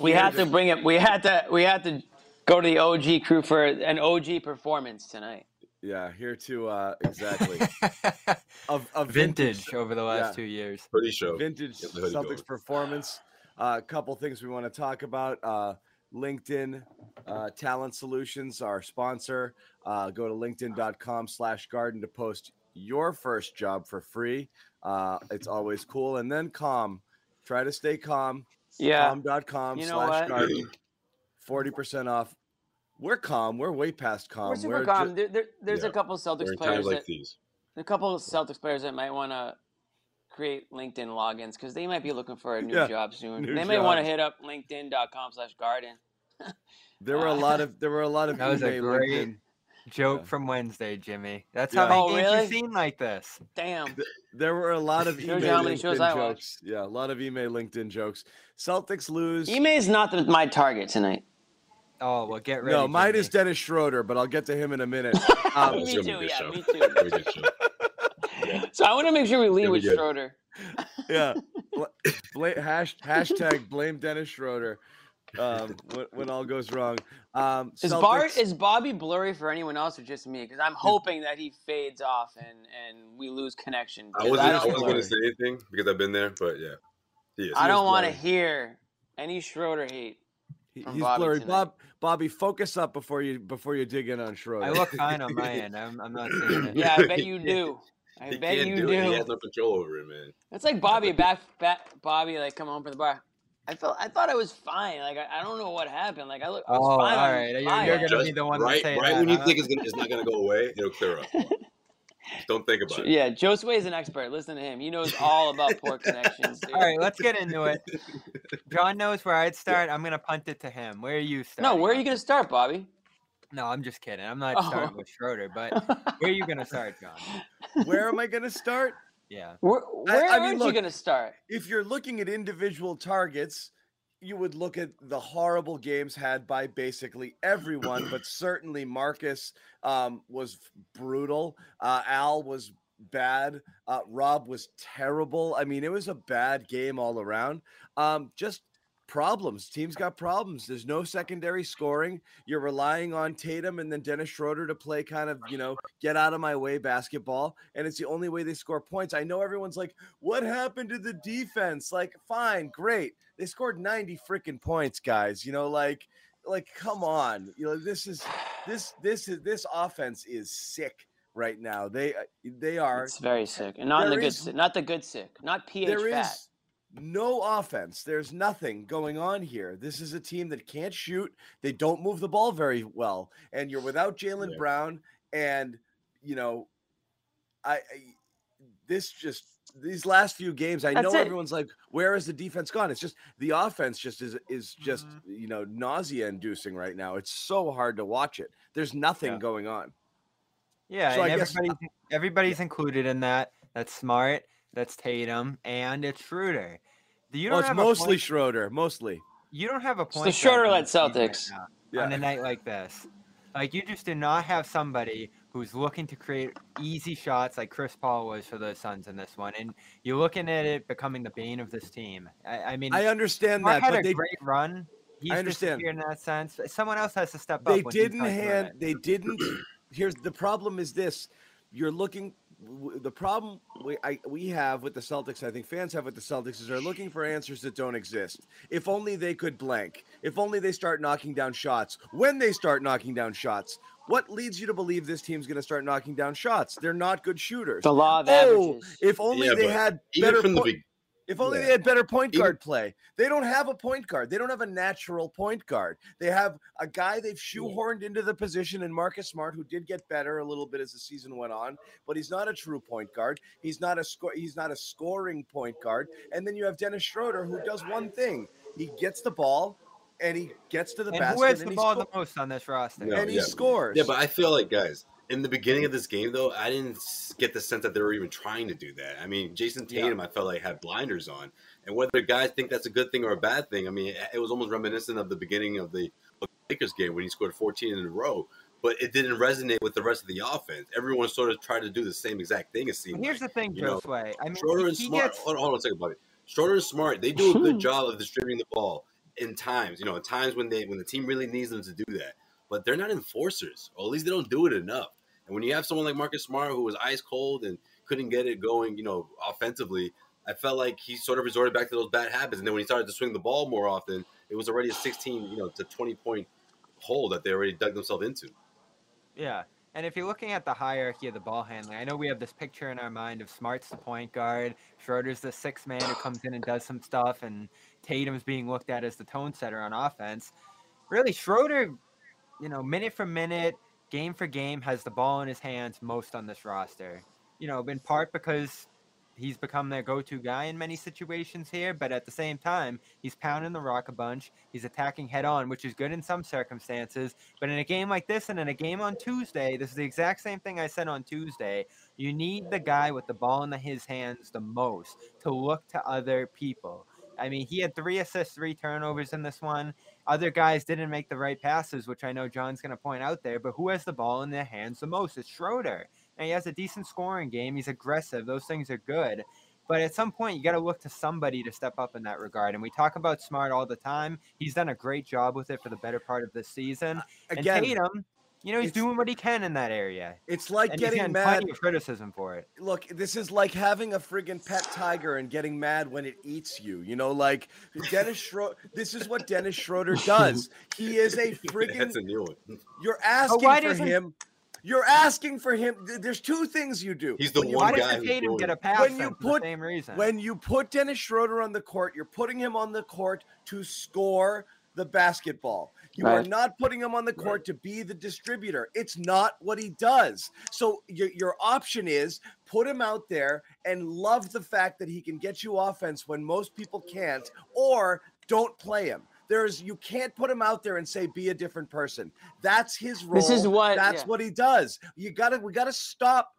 We here had to to- bring it. We had to. We had to go to the OG crew for an OG performance tonight. Yeah, here to uh, exactly of a Vintage over the last yeah. two years. Pretty show. vintage Get Celtics going. performance. A couple things we want to talk about. Uh, LinkedIn uh, Talent Solutions, our sponsor. Uh, go to linkedin.com slash garden to post your first job for free. Uh, it's always cool. And then calm. Try to stay calm. Yeah. Calm.com You know slash what? garden. 40% off. We're calm. We're way past calm. We're super ju- calm. There, there, there's Yeah. a couple Celtics During players like that these. a couple of Celtics players that might want to create LinkedIn logins because they might be looking for a new Yeah, job soon. new they may want to hit up LinkedIn.com slash garden. there were a lot of there were a lot of That was a eBay great LinkedIn. Joke Yeah. from Wednesday, Jimmy. That's Yeah. how Oh, many games really? you've seen like this. Damn. There were a lot of Shows eBay you how many shows LinkedIn I watch. jokes. Yeah, a lot of email LinkedIn jokes. Celtics lose. Ime is not the, my target tonight. Oh well, get ready. no, mine Jimmy. is Dennis Schroeder, but I'll get to him in a minute. Um, me too. be a good Yeah, show. me It's gonna be a too. good so I want to make sure we lead with good. Schroeder. yeah, Bla- bla- hash, hashtag blame Dennis Schroeder um, when, when all goes wrong. Um, Is Bar Celtics- is Bobby blurry for anyone else or just me? Because I'm hoping that he fades off and and we lose connection. I 'cause wasn't, I don't, wasn't going to say anything because I've been there, but yeah. He. I don't want to hear any Schroeder hate. he- from he's Bobby blurry. tonight. Bob, Bobby, focus up before you before you dig in on Schroeder. I look fine on my end. I'm, I'm not saying it. Yeah, I bet you do. I He bet can't you do do. it. He has no control over it, man. It's like Bobby back, back Bobby like come home from the bar. I felt I thought I was fine. Like I, I don't know what happened. Like I look I was Oh, all fine. on right. You're, you're gonna be the one right, to say right that, when you think it's, gonna, it's not going to go away, it'll clear up. Just don't think about it. Yeah, Josue is an expert. Listen to him. He knows all about poor connections. dude. All right, let's get into it. John knows where I'd start. I'm gonna punt it to him. Where are you starting? No, where are you gonna start, Bobby? No, I'm just kidding. I'm not Oh. starting with Schroeder, but where are you gonna start, John? Where am I going to start? Yeah. Where, where I mean, aren't look, you gonna start? if you're looking at individual targets, you would look at the horrible games had by basically everyone, but certainly Marcus um, was brutal. Uh, Al was bad. Uh, Rob was terrible. I mean, it was a bad game all around. Um, just problems. Teams got problems. There's no secondary scoring. You're relying on Tatum and then Dennis Schroeder to play kind of, you know, get out of my way basketball. And it's the only way they score points. I know everyone's like, what happened to the defense? Like, fine, great. They scored 90 freaking points, guys. You know, like, like, come on. You know, this is this this is this offense is sick right now. They uh, they are It's very sick, and not in the there good, sick, not the good sick, not pH there fat. is no offense. There's nothing going on here. This is a team that can't shoot. They don't move the ball very well, and you're without Jaylen Yeah. Brown. And you know, I, I this just these last few games. I That's know it. everyone's like, "Where is the defense gone?" It's just the offense just is is just Mhm. you know nausea inducing right now. It's so hard to watch it. There's nothing Yeah. going on. Yeah, So and I guess- everybody's everybody's included in that. That's smart. That's Tatum, and it's Schroeder. You Well, don't it's mostly point, Schroeder, mostly. you don't have a the point. guard Schroeder-led on the team right Celtics. now Yeah. on a night like this. Like you just did not have somebody who's looking to create easy shots like Chris Paul was for the Suns in this one, and you're looking at it becoming the bane of this team. I, I mean, I understand Smart that, had a they great run. He's understand. in that sense. Someone else has to step they up. when he's didn't hand they didn't here's the problem is this you're looking the problem we, I, we have with the Celtics, I think fans have with the Celtics, is they're looking for answers that don't exist. If only they could blank. If only they start knocking down shots. When they start knocking down shots, what leads you to believe this team's going to start knocking down shots? They're not good shooters. The law of oh, averages. if only Yeah, they had better from the point- big, if only Yeah. they had better point Even- guard play. They don't have a point guard. They don't have a natural point guard. They have a guy they've shoehorned into the position in Marcus Smart, who did get better a little bit as the season went on, but he's not a true point guard. He's not a score. He's not a scoring point guard. And then you have Dennis Schroeder, who does one thing: he gets the ball and he gets to the And basket who has the ball sco- the most on this roster? No, and he yeah. scores. Yeah, but I feel like guys in the beginning of this game though, I didn't get the sense that they were even trying to do that. I mean, Jayson Yeah. Tatum, I felt like had blinders on, and whether guys think that's a good thing or a bad thing, I mean, it- it was almost reminiscent of the beginning of the Lakers game when he scored 14 in a row. But it didn't resonate with the rest of the offense. Everyone sort of tried to do the same exact thing. It seemed. Here's like. the thing, you know, Josue. I mean, Schroeder and Smart. gets Hold, on, hold on a second, buddy. Schroeder and Smart. They do a good job of distributing the ball in times. You know, in times when they when the team really needs them to do that. But they're not enforcers, or at least they don't do it enough. And when you have someone like Marcus Smart who was ice cold and couldn't get it going, you know, offensively, I felt like he sort of resorted back to those bad habits. And then when he started to swing the ball more often, it was already a 16, you know, to 20 point hole that they already dug themselves into. Yeah. And if you're looking at the hierarchy of the ball handling, I know we have this picture in our mind of Smart's the point guard, Schroeder's the sixth man who comes in and does some stuff, and Tatum's being looked at as the tone setter on offense. Really, Schroeder, you know, minute for minute, game for game, has the ball in his hands most on this roster. You know, in part because he's become their go-to guy in many situations here, but at the same time, he's pounding the rock a bunch. He's attacking head on, which is good in some circumstances. But in a game like this and in a game on Tuesday, this is the exact same thing I said on Tuesday. You need the guy with the ball in his hands the most to look to other people. I mean, he had three assists, three turnovers in this one. Other guys didn't make the right passes, which I know John's going to point out there. But who has the ball in their hands the most? It's Schroeder. And he has a decent scoring game. He's aggressive. Those things are good. But at some point, you got to look to somebody to step up in that regard. And we talk about Smart all the time. He's done a great job with it for the better part of this season. Again, and Tatum, you know, he's it's- doing what he can in that area. it's like and getting getting mad. plenty of criticism for it. look, this is like having a friggin' pet tiger and getting mad when it eats you. You know, like Dennis Schroeder. This is what Dennis Schroeder does. He is a friggin' That's a new one. You're asking why for him. You're asking for him. There's two things you do. He's the When you one Why guy doesn't who's Tatum doing get a pass When then you for put- the same reason? When you put Dennis Schroeder on the court, you're putting him on the court to score the basketball. You are not putting him on the court to be the distributor. It's not what he does. So your, your option is put him out there and love the fact that he can get you offense when most people can't, or don't play him. There's you can't put him out there and say be a different person. That's his role. This is what- that's yeah. what he does. You gotta we gotta stop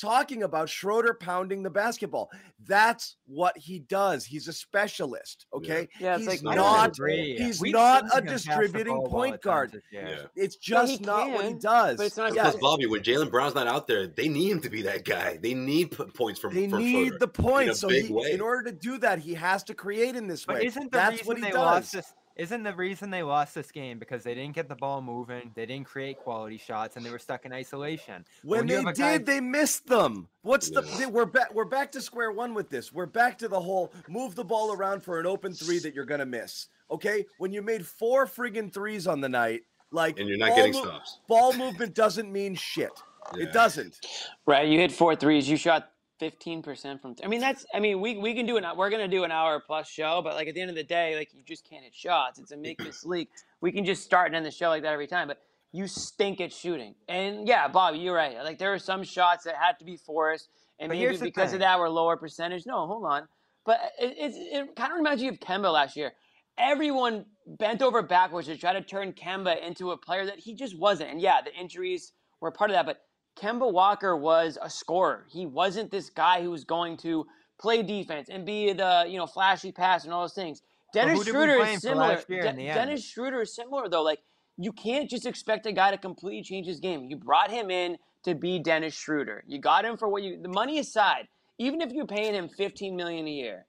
talking about Schroeder pounding the basketball. That's what he does. He's a specialist. Okay. Yeah, it's he's like- don't he's We've not a him pass the distributing point guard. Yeah. It's No, he just not what he does. but it's not Yeah, Because Bobby, when Jaylen Brown's not out there, they need him to be that guy. They need p- points from. they from need Schroeder the points. in a So big he, way. in order to do that, he has to create in this But way. isn't the That's what he they does. lost this? Isn't the reason they lost this game because they didn't get the ball moving, they didn't create quality shots, and they were stuck in isolation? When you they did, guy- they missed them. What's the? Yeah. they- We're back. We're back to square one with this. We're back to the whole move the ball around for an open three that you're gonna miss. Okay, when you made four friggin' threes on the night, like And you're not getting mov- stops. Ball movement doesn't mean shit. Yeah. It doesn't. Right, you hit four threes. You shot fifteen percent from. I mean, that's. I mean, we we can do an. We're gonna do an hour plus show, but like at the end of the day, like you just can't hit shots. It's a make this league. We can just start and end the show like that every time, but you stink at shooting. And yeah, Bob, you're right. Like there are some shots that had to be forced, and But maybe because of that, we're lower percentage. No, hold on. But it, it, it kind of reminds you of Kemba last year. Everyone bent over backwards to try to turn Kemba into a player that he just wasn't. And yeah, the injuries were part of that, but Kemba Walker was a scorer. He wasn't this guy who was going to play defense and be the you know flashy pass and all those things. Dennis Schroeder is similar. De- in the end? Dennis Schroeder is similar though. Like you can't just expect a guy to completely change his game. You brought him in to be Dennis Schroeder. You got him for what you the money aside. Even if you're paying him 15 million a year,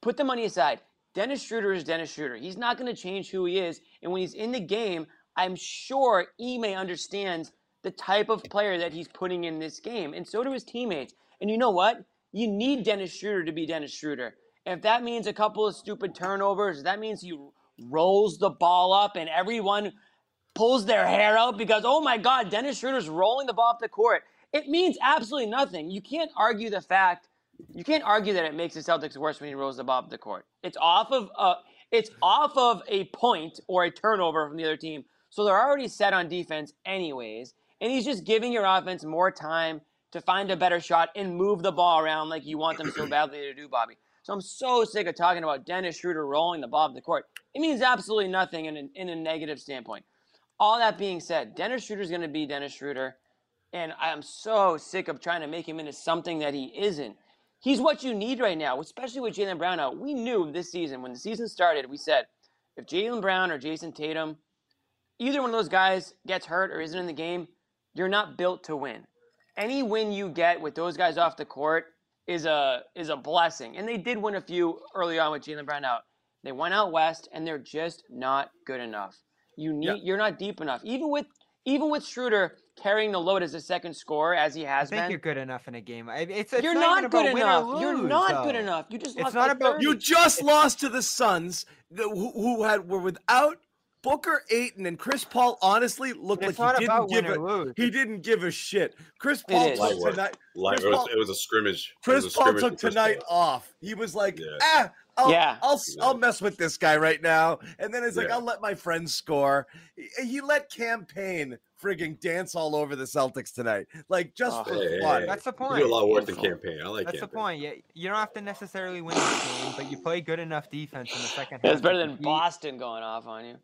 put the money aside. Dennis Schroeder is Dennis Schroeder. He's not going to change who he is. And when he's in the game, I'm sure Ime understands the type of player that he's putting in this game, and so do his teammates. And you know what? You need Dennis Schroeder to be Dennis Schroeder. If that means a couple of stupid turnovers, that means he rolls the ball up and everyone pulls their hair out because, oh my God, Dennis Schroeder's rolling the ball up the court. It means absolutely nothing. You can't argue the fact, you can't argue that it makes the Celtics worse when he rolls the ball up the court. It's off of a, it's off of a point or a turnover from the other team. So they're already set on defense anyways. And he's just giving your offense more time to find a better shot and move the ball around like you want them so badly to do, Bobby. So I'm so sick of talking about Dennis Schroeder rolling the ball up the court. It means absolutely nothing in a, in a negative standpoint. All that being said, Dennis Schroeder is going to be Dennis Schroeder. And I'm so sick of trying to make him into something that he isn't. He's what you need right now, especially with Jaylen Brown out. We knew this season, when the season started, we said if Jaylen Brown or Jayson Tatum, either one of those guys gets hurt or isn't in the game, you're not built to win. Any win you get with those guys off the court is a is a blessing. And they did win a few early on with Jaylen Brown out. They went out west and they're just not good enough. You need Yeah. you're not deep enough. Even with even with Schroeder carrying the load as a second scorer as he I has think been. you're good enough in a game. It's, it's You're not, not, even good about win or enough. You're lose, not good enough. You just It's lost not about- 30. You just lost to the Suns, who, who had were without Booker, Ayton, and Chris Paul. Honestly, looked It's like he didn't give a or he didn't give a shit. Chris Paul took Light tonight. Like, Chris it, was, Paul- it was a scrimmage. Chris was a Paul took Chris tonight Paul. off. He was like, Yeah. ah, I'll, Yeah. I'll, I'll Yeah. mess with this guy right now. And then it's like, Yeah. I'll let my friends score. He, he let Cam Payne frigging dance all over the Celtics tonight, like just Oh. for Hey, hey, fun. hey. That's the point. You point. do a lot worse than Cam Payne. I like That's the point. You, you don't have to necessarily win the game, but you play good enough defense in the second half. That's better than. Boston going off on you.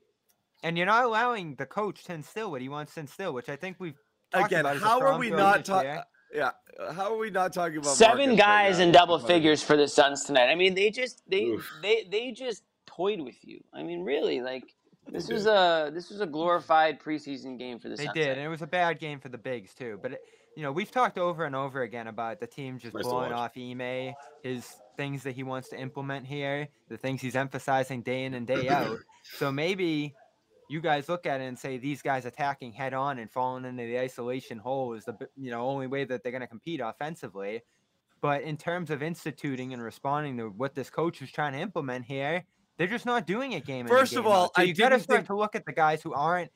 And you're not allowing the coach to instill what he wants to instill, which I think we've talked Again, about how are we not talking? Yeah, how are we not talking about Seven Marcus right guys now? in double That's figures for the Suns tonight. I mean, they just they Oof. they they just toyed with you. I mean, really, like this was a this was a glorified preseason game for the They Suns. They did, eh? and it was a bad game for the bigs too. But it, you know, we've talked over and over again about the team just Nice blowing off Ime, his things that he wants to implement here, the things he's emphasizing day in and day out. So maybe you guys look at it and say these guys attacking head on and falling into the isolation hole is the you know only way that they're going to compete offensively. But in terms of instituting and responding to what this coach is trying to implement here, they're just not doing it game First of game out. all, so I you got to start think- to look at the guys who aren't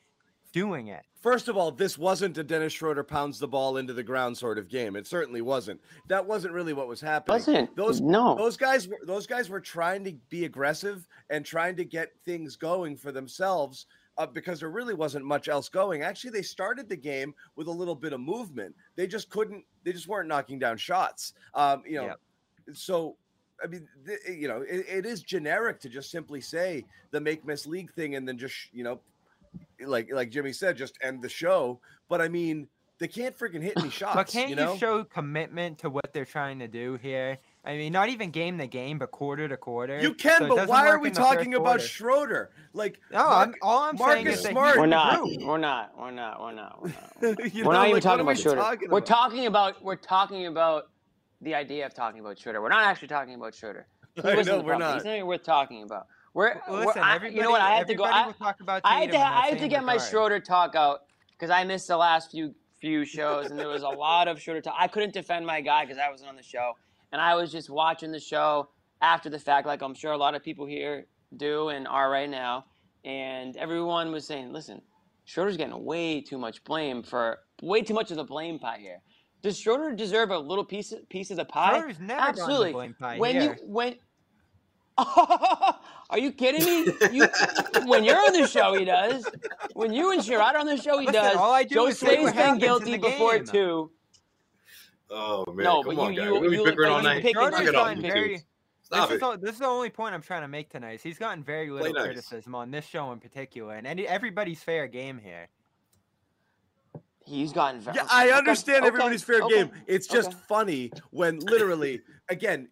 doing it. First of all, this wasn't a Dennis Schroeder pounds the ball into the ground sort of game. It certainly wasn't. That wasn't really what was happening. Wasn't those no. those guys were those guys were trying to be aggressive and trying to get things going for themselves uh, because there really wasn't much else going. Actually, they started the game with a little bit of movement. They just couldn't. They just weren't knocking down shots. Um, you know, Yep. so. I mean, th- you know, it, it is generic to just simply say the make miss league thing and then just you know like like Jimmy said, just end the show. But I mean, they can't freaking hit any shots. But can't you you, show commitment to what they're trying to do here? I mean, not even game to game, but quarter to quarter. You can, So but why are we in the first talking about. Schroeder? Like, No, I'm, all I'm saying Marcus is that Smart- he's We're not. We're not. We're not. We're not. We're not. We're know, not even like, talking about we Schroeder. talking We're about? talking about we're talking about the idea of talking about Schroeder. We're not actually talking about Schroeder. He I know, we're problem. not. He's not even worth talking about. We're, Well, we're listen, I, you know what? I have to go. I, talk about I had to. I had to get my. Schroeder talk out because I missed the last few few shows, and there was a lot of Schroeder talk. I couldn't defend my guy because I wasn't on the show, and I was just watching the show after the fact, like I'm sure a lot of people here do and are right now. And everyone was saying, "Listen, Schroeder's getting way too much blame for way too much of the blame pie here." Does Schroeder deserve a little piece piece of the pie? Schroeder's never gotten the blame pie when here. you when are you kidding me? You, when you're on the show, he does. When you and Sherrod are on the show, he Listen, does. all I do Joe is say what Sway's been guilty before game. too. Oh man, No, come but on, you- guys. you- We're gonna be you- bickering all night. pick and Knock choose. it off, Schroeder's gotten two. Stop this, it. is all, this is the only point I'm trying to make tonight. He's gotten very little nice. criticism on this show in particular, and any, everybody's fair game here. He's gotten very. Yeah, I okay, understand okay, everybody's fair okay, game. It's just okay. funny when literally, again,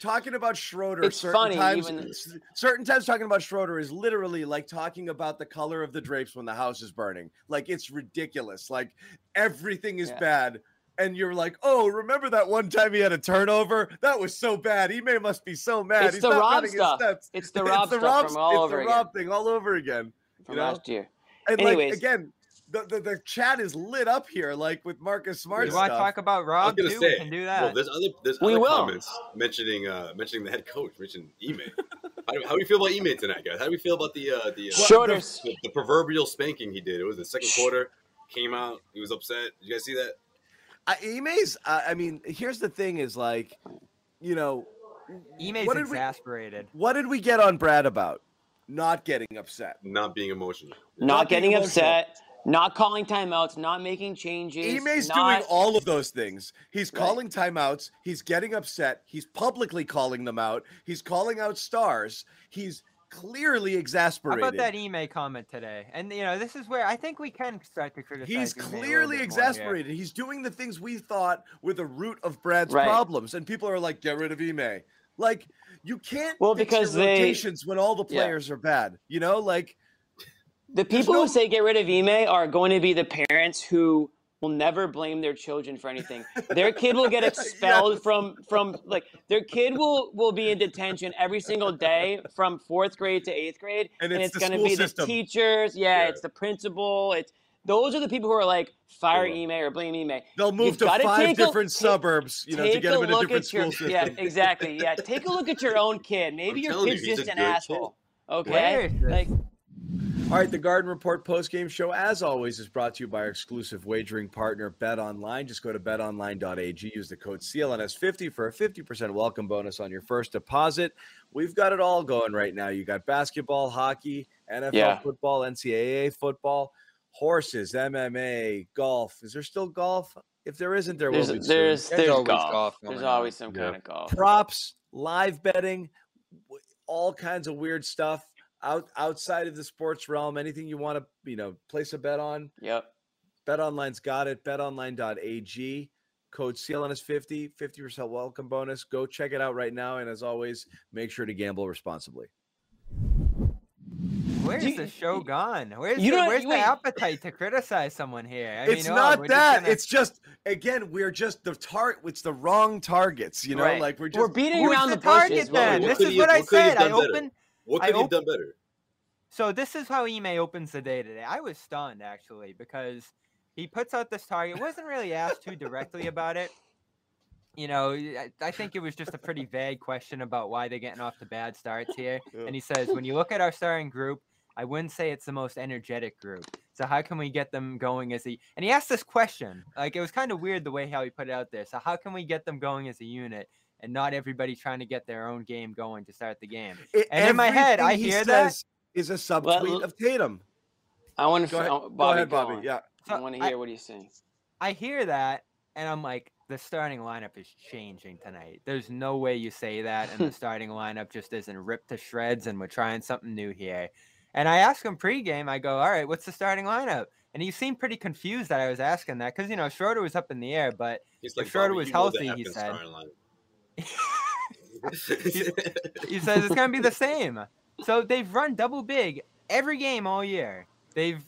talking about Schroeder. It's certain funny, times, even- certain times talking about Schroeder is literally like talking about the color of the drapes when the house is burning. Like it's ridiculous. Like everything is Yeah. bad. And you're like, oh, remember that one time he had a turnover? That was so bad. He may must be so mad. It's He's the not Rob stuff. steps." It's the Rob stuff from all it's over the again. Rob thing all over again. from you know? last year. And Anyways. like again, the, the, the chat is lit up here, like with Marcus Smart You want to talk about I was Rob gonna too? say, we can do that. Well, there's other there's We other will. comments mentioning uh mentioning the head coach, mentioning Ime. how, do, how do you feel about Ime tonight, guys? How do we feel about the uh the, uh, Shoulders. the, the proverbial spanking he did? It was the second quarter. Came out, he was upset. Did you guys see that? I, Ime's, uh, I mean, here's the thing: is like, you know, Ime's what did we- exasperated. what did we get on Brad about? Not getting upset. Not being emotional. Not, Not getting emotional. upset, not calling timeouts, not making changes. Ime's not, doing all of those things. He's calling timeouts. He's getting upset. He's publicly calling them out. He's calling out stars. He's clearly How exasperated. about that Ime comment today? And you know, this is where I think we can start to criticize. He's Ime clearly bit more here. exasperated. He's doing the things we thought were the root of Brad's Right. problems, and people are like, "Get rid of Ime." Like, you can't Well, because your they- rotations when all the Yeah. players are bad. You know, like The people no- who say get rid of Ime are going to be the parents who will never blame their children for anything. Their kid will get expelled Yes. from from like their kid will will be in detention every single day from fourth grade to eighth grade, And it's the going to be system. the teachers. Yeah, Yeah. it's the principal. It's those are the people who are like fire Yeah. Ime or blame Ime. they'll move You've to five take a- different suburbs, you know, to Take get a him in a look different at your school system. yeah, exactly. Yeah, take a look at your own kid. Maybe I'm your telling you, kid's just an good kid. asshole. Where Okay, is like All right, the Garden Report post-game show, as always, is brought to you by our exclusive wagering partner, Bet Online. Just go to betonline.ag, use the code CLNS50 for a 50% welcome bonus on your first deposit. We've got it all going right now. You got basketball, hockey, NFL Yeah. football, NCAA football, horses, MMA, golf. Is there still golf? If there isn't, there there's will be. soon. there's There's there's always golf. golf There's always some Yeah. kind of golf. props, live betting, all kinds of weird stuff out outside of the sports realm. Anything you want to, you know, place a bet on. Yep. BetOnline's got it. BetOnline.ag. Code CLNS50, 50% welcome bonus. Go check it out right now. And as always, make sure to gamble responsibly. Where's you- the show gone? Where's you the, where's wait. the appetite to criticize someone here? I it's mean, oh, not we're that. Just gonna, It's just again, we're just the tar. It's the wrong targets. You know, Right. like we're just We're beating around the the, target bushes. then? What This is he- what I what could said. I done better? What I could he have done better? So this is how Ime opens the day today. I was stunned actually because he puts out this target. wasn't really asked too directly about it. You know, I, I think it was just a pretty vague question about why they're getting off to bad starts here. Yeah. And he says, when you look at our starting group, I wouldn't say it's the most energetic group. So how can we get them going as a? And he asked this question. Like it was kind of weird the way how he put it out there. So how can we get them going as a unit? And not everybody trying to get their own game going to start the game. It- And in my head, I he hear that- says Is a subtweet Well, of Tatum. I want Go to, ahead, oh, go Bobby. ahead, go Bobby. on. Yeah. I want to I- hear what he's saying. I hear that and I'm like, the starting lineup is changing tonight. There's no way you say that, and the starting lineup just isn't ripped to shreds, and we're trying something new here. And I ask him pregame, I go, All right, what's the starting lineup? And he seemed pretty confused that I was asking that because, you know, Schroeder was up in the air, but He's If Schroeder Bobby, was you know the healthy, he effing said. he says it's going to be the same. So they've run double big every game all year. They've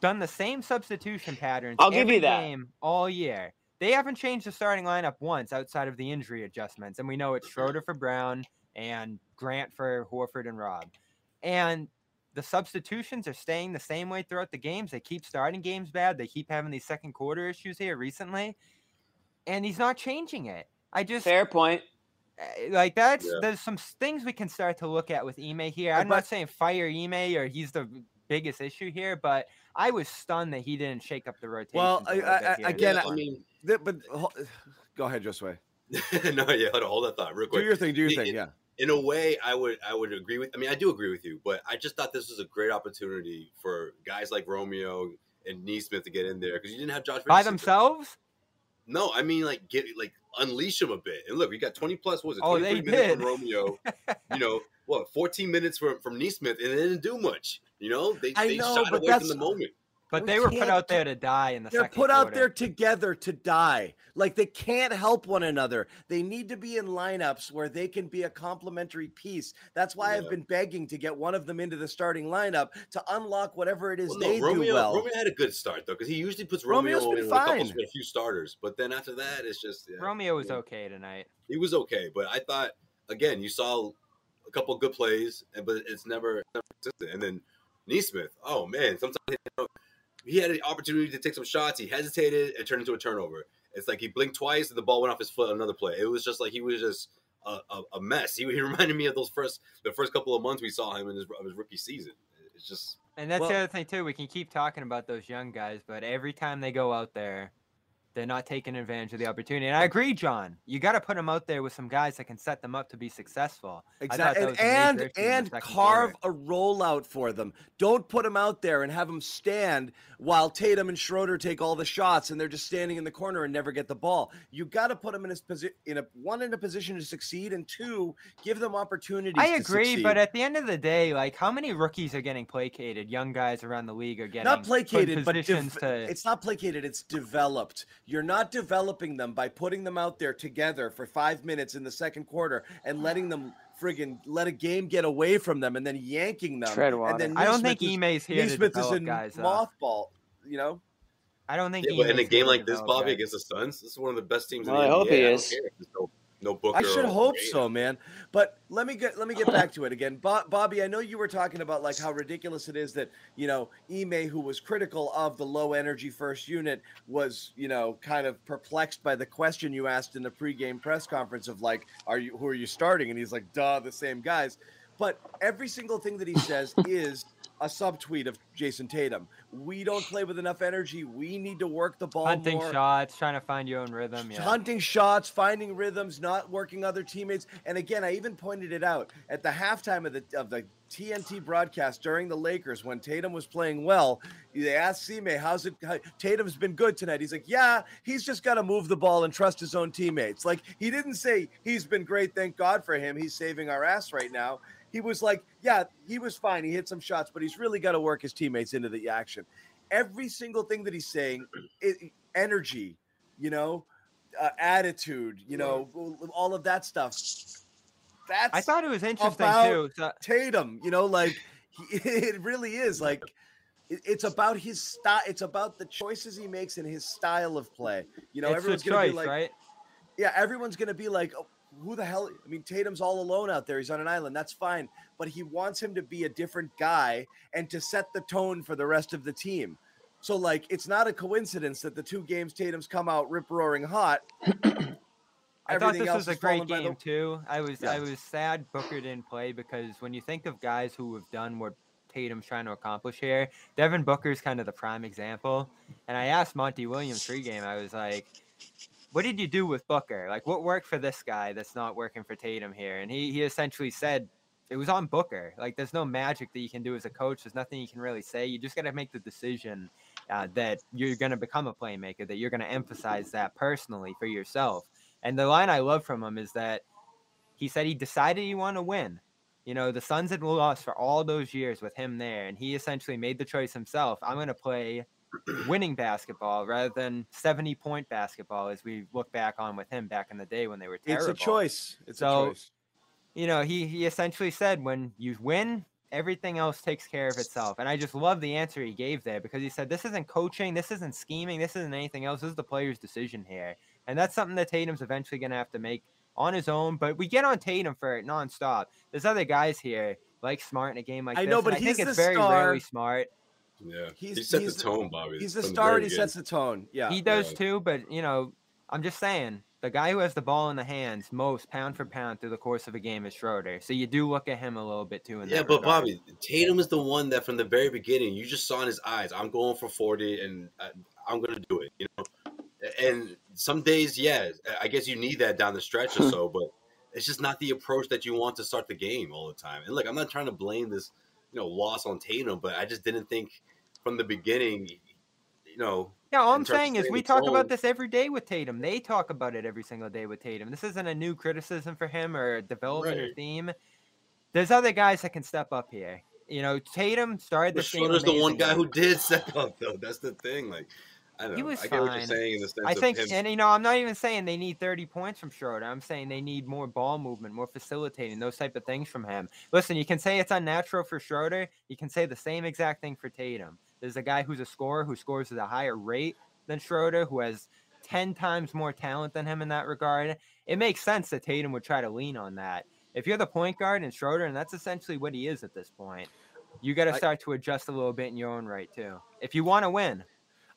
done the same substitution patterns I'll give every you that. game all year. They haven't changed the starting lineup once outside of the injury adjustments. And we know it's Schroeder for Brown and Grant for Horford and Rob. And the substitutions are staying the same way throughout the games. They keep starting games bad. They keep having these second quarter issues here recently. And he's not changing it. I just Fair point. uh, like that's Yeah. there's some things we can start to look at with Ime here. I'm but- not saying fire Ime or he's the biggest issue here, but I was stunned that he didn't shake up the rotation. Well, I- I- I- again, I mean, Th- But go ahead, Josue. no, yeah, hold on, hold that thought real quick. Do quick. your thing. Do your It- thing. Yeah. in a way, I would I would agree with. I mean, I do agree with you, but I just thought this was a great opportunity for guys like Romeo and Nesmith to get in there because you didn't have Josh by Richardson. themselves. No, I mean like get like unleash them a bit. And look, we got twenty plus. What was it? Oh, 23 they minutes did. from Romeo. you know what? Fourteen minutes from from Nesmith, and it didn't do much. You know, they I they know, shot away from the moment. But We they were put out there to die in the They're second put out there together to die. Like they can't help one another. They need to be in lineups where they can be a complementary piece. That's why I've been begging to get one of them into the starting lineup to unlock whatever it is Well, they no, Romeo, do well. Romeo had a good start though, because he usually puts Romeo Romeo's been in with a, couple, fine. with a few starters, but then after that, it's just yeah, Romeo was yeah. okay tonight. he was okay, but I thought again you saw a couple good plays, but it's never, never consistent. And then Nesmith, oh man, sometimes you know, he had an opportunity to take some shots. He hesitated and turned into a turnover. It's like he blinked twice and the ball went off his foot. Another play. It was just like he was just a, a, a mess. He, he reminded me of those first the first couple of months we saw him in his, of his rookie season. It's just And that's Well- the other thing too. We can keep talking about those young guys, but every time they go out there, they're not taking advantage of the opportunity. And I agree, John. You got to put them out there with some guys that can set them up to be successful. I thought that Exactly, and major issue in the and carve quarter. a rollout for them. Don't put them out there and have them stand while Tatum and Schroeder take all the shots, and they're just standing in the corner and never get the ball. You got to put them in a position, in a one in a position to succeed, and two, give them opportunities. I agree, but at the end of the day, like how many rookies are getting placated? Young guys around the league are getting not placated, but to. it's not placated. It's developed. You're not developing them by putting them out there together for five minutes in the second quarter and letting them friggin' let a game get away from them and then yanking them. Tread And water. then I don't think Nesmith is- Ime's here to Nesmith is develop in guys. though. mothball. You know, I don't think. yeah, but in a game like this, Bobby guys. against the Suns, this is one of the best teams in Well, the I hope NBA. he don't is. Care if there's no, Booker. I should hope so, man. But let me get let me get back to it again, Bo- Bobby. I know you were talking about like how ridiculous it is that you know Ime, who was critical of the low energy first unit, was you know kind of perplexed by the question you asked in the pregame press conference of like, are you who are you starting? And he's like, duh, the same guys. But every single thing that he says is a subtweet of Jayson Tatum. We don't play with enough energy. We need to work the ball hunting more shots, trying to find your own rhythm. Yeah. hunting shots, finding rhythms, not working other teammates. And again, I even pointed it out at the halftime of the of the TNT broadcast during the Lakers when Tatum was playing well. They asked Sime, "How's it? How, Tatum's been good tonight." He's like, "Yeah, he's just got to move the ball and trust his own teammates." Like he didn't say he's been great. Thank God for him. He's saving our ass right now. He was like, "Yeah, he was fine. He hit some shots, but he's really got to work his teammates into the action." Every single thing that he's saying, it, energy, you know, uh, attitude, you know, all of that stuff. That's I thought it was interesting too. So, Tatum, you know, like he, it really is like it's about his style. It's about the choices he makes and his style of play. You know, it's everyone's gonna choice, be like, right? yeah, everyone's gonna be like, oh, who the hell? I mean, Tatum's all alone out there. He's on an island. That's fine, but he wants him to be a different guy and to set the tone for the rest of the team. So, like, it's not a coincidence that the two games Tatum's come out rip roaring hot. I thought this was a great by the- game too. I was Yeah. I was sad Booker didn't play because when you think of guys who have done what Tatum's trying to accomplish here, Devin Booker's kind of the prime example. And I asked Monty Williams pregame, I was like, "What did you do with Booker? Like, what worked for this guy that's not working for Tatum here?" And he he essentially said. It was on Booker. Like, there's no magic that you can do as a coach. There's nothing you can really say. You just got to make the decision uh, that you're going to become a playmaker, that you're going to emphasize that personally for yourself. And the line I love from him is that he said he decided he wanted to win. You know, the Suns had lost for all those years with him there, and he essentially made the choice himself. I'm going to play winning basketball rather than 70 point basketball, as we look back on with him back in the day when they were terrible. It's a choice. It's So, a choice. You know, he, he essentially said when you win, everything else takes care of itself. And I just love the answer he gave there because he said, This isn't coaching, this isn't scheming, this isn't anything else. This is the player's decision here. And that's something that Tatum's eventually going to have to make on his own. But we get on Tatum for it nonstop. There's other guys here like Smart in a game like I this. know, and but I he's think it's very star. rarely smart. Yeah, He's- he set he's the the- tone, Bobby. He's the star very and he beginning. sets the tone. Yeah. He does Yeah. too, but you know, I'm just saying the guy who has the ball in the hands most pound for pound through the course of a game is Schroeder. So you do look at him a little bit too. In Yeah, but regard. Bobby, Tatum is the one that from the very beginning you just saw in his eyes. I'm going for 40, and I, I'm going to do it. You know, and some days, yeah, I guess you need that down the stretch or so, but it's just not the approach that you want to start the game all the time. And look, I'm not trying to blame this, you know, loss on Tatum, but I just didn't think from the beginning, you know. Yeah, all I'm saying is we talk about this every day with Tatum. They talk about it every single day with Tatum. This isn't a new criticism for him or a development or Right. theme. There's other guys that can step up here. You know, Tatum started the game. Schroeder's the one guy who did step up, though. That's the thing. Like, I don't He know. was I get what fine. you're saying in the sense I think, him. and you know, I'm not even saying they need 30 points from Schroeder. I'm saying they need more ball movement, more facilitating, those type of things from him. Listen, you can say it's unnatural for Schroeder. You can say the same exact thing for Tatum. There's a guy who's a scorer who scores at a higher rate than Schroeder, who has 10 times more talent than him in that regard. It makes sense that Tatum would try to lean on that. If you're the point guard and Schroeder, and that's essentially what he is at this point. You got to I- start to adjust a little bit in your own right too, if you want to win.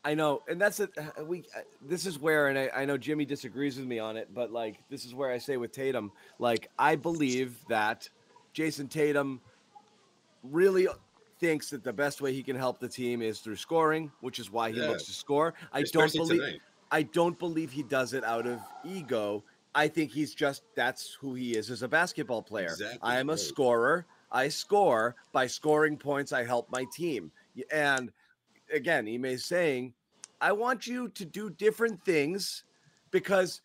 I know, and that's it. uh, We uh, this is where, and I, I know Jimmy disagrees with me on it, but like this is where I say with Tatum, like I believe that Jayson Tatum really thinks that the best way he can help the team is through scoring, which is why he Yeah. looks to score. I don't believe tonight. I don't believe he does it out of ego. I think he's just that's who he is as a basketball player. Exactly, I am a scorer. I score by scoring points. I help my team. And again, Ime saying, I want you to do different things because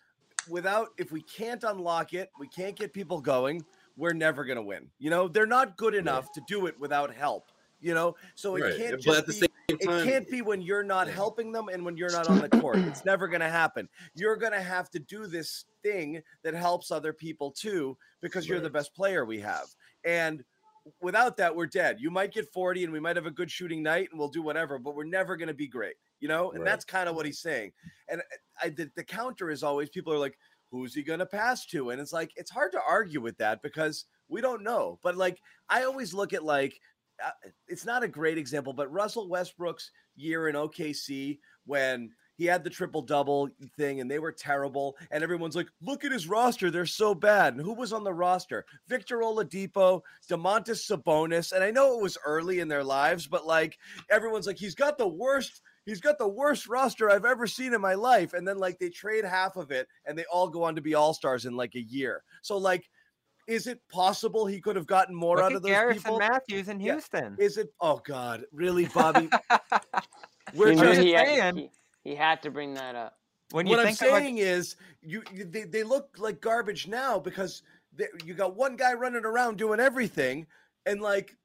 without if we can't unlock it, we can't get people going, we're never gonna win. You know, they're not good enough to do it without help. You know, so it Right, can't but at the be same it can't be when you're not helping them and when you're not on the court. It's never going to happen. You're going to have to do this thing that helps other people too because you're the best player we have. And without that, we're dead. You might get 40 and we might have a good shooting night and we'll do whatever, but we're never going to be great, you know? And Right. that's kind of what he's saying. And uh, I, the, the counter is always people are like, who's he going to pass to? And it's like, it's hard to argue with that because we don't know. But like, I always look at like, uh, it's not a great example, but Russell Westbrook's year in OKC when he had the triple double thing and they were terrible, and everyone's like, "Look at his roster; they're so bad." And who was on the roster? Victor Oladipo, Domantas Sabonis, and I know it was early in their lives, but like everyone's like, "He's got the worst." He's got the worst roster I've ever seen in my life. And then, like, they trade half of it and they all go on to be all stars in like a year. So, like, is it possible he could have gotten more Look out of those Garrison people? Matthews in Yeah. Houston. Is it? Oh God, really, Bobby? We're He just he, had, saying. he, he had to bring that up. when you what I'm think of saying is, you, you they, they look like garbage now because they, you got one guy running around doing everything, and like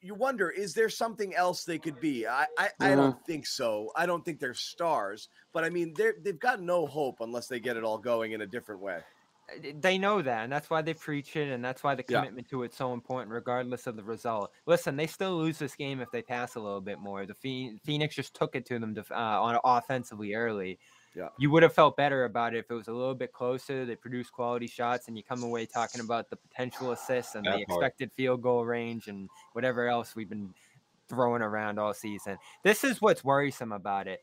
you wonder, is there something else they could be? I I, I mm-hmm. don't think so. I don't think they're stars, but I mean they're they've got no hope unless they get it all going in a different way. They know that, and that's why they preach it, and that's why the Yeah. commitment to it's so important, regardless of the result. Listen, they still lose this game if they pass a little bit more. The Phoenix just took it to them def- uh, on offensively early. Yeah. You would have felt better about it if it was a little bit closer. They produced quality shots, and you come away talking about the potential assists and the That part. expected field goal range and whatever else we've been throwing around all season. This is what's worrisome about it.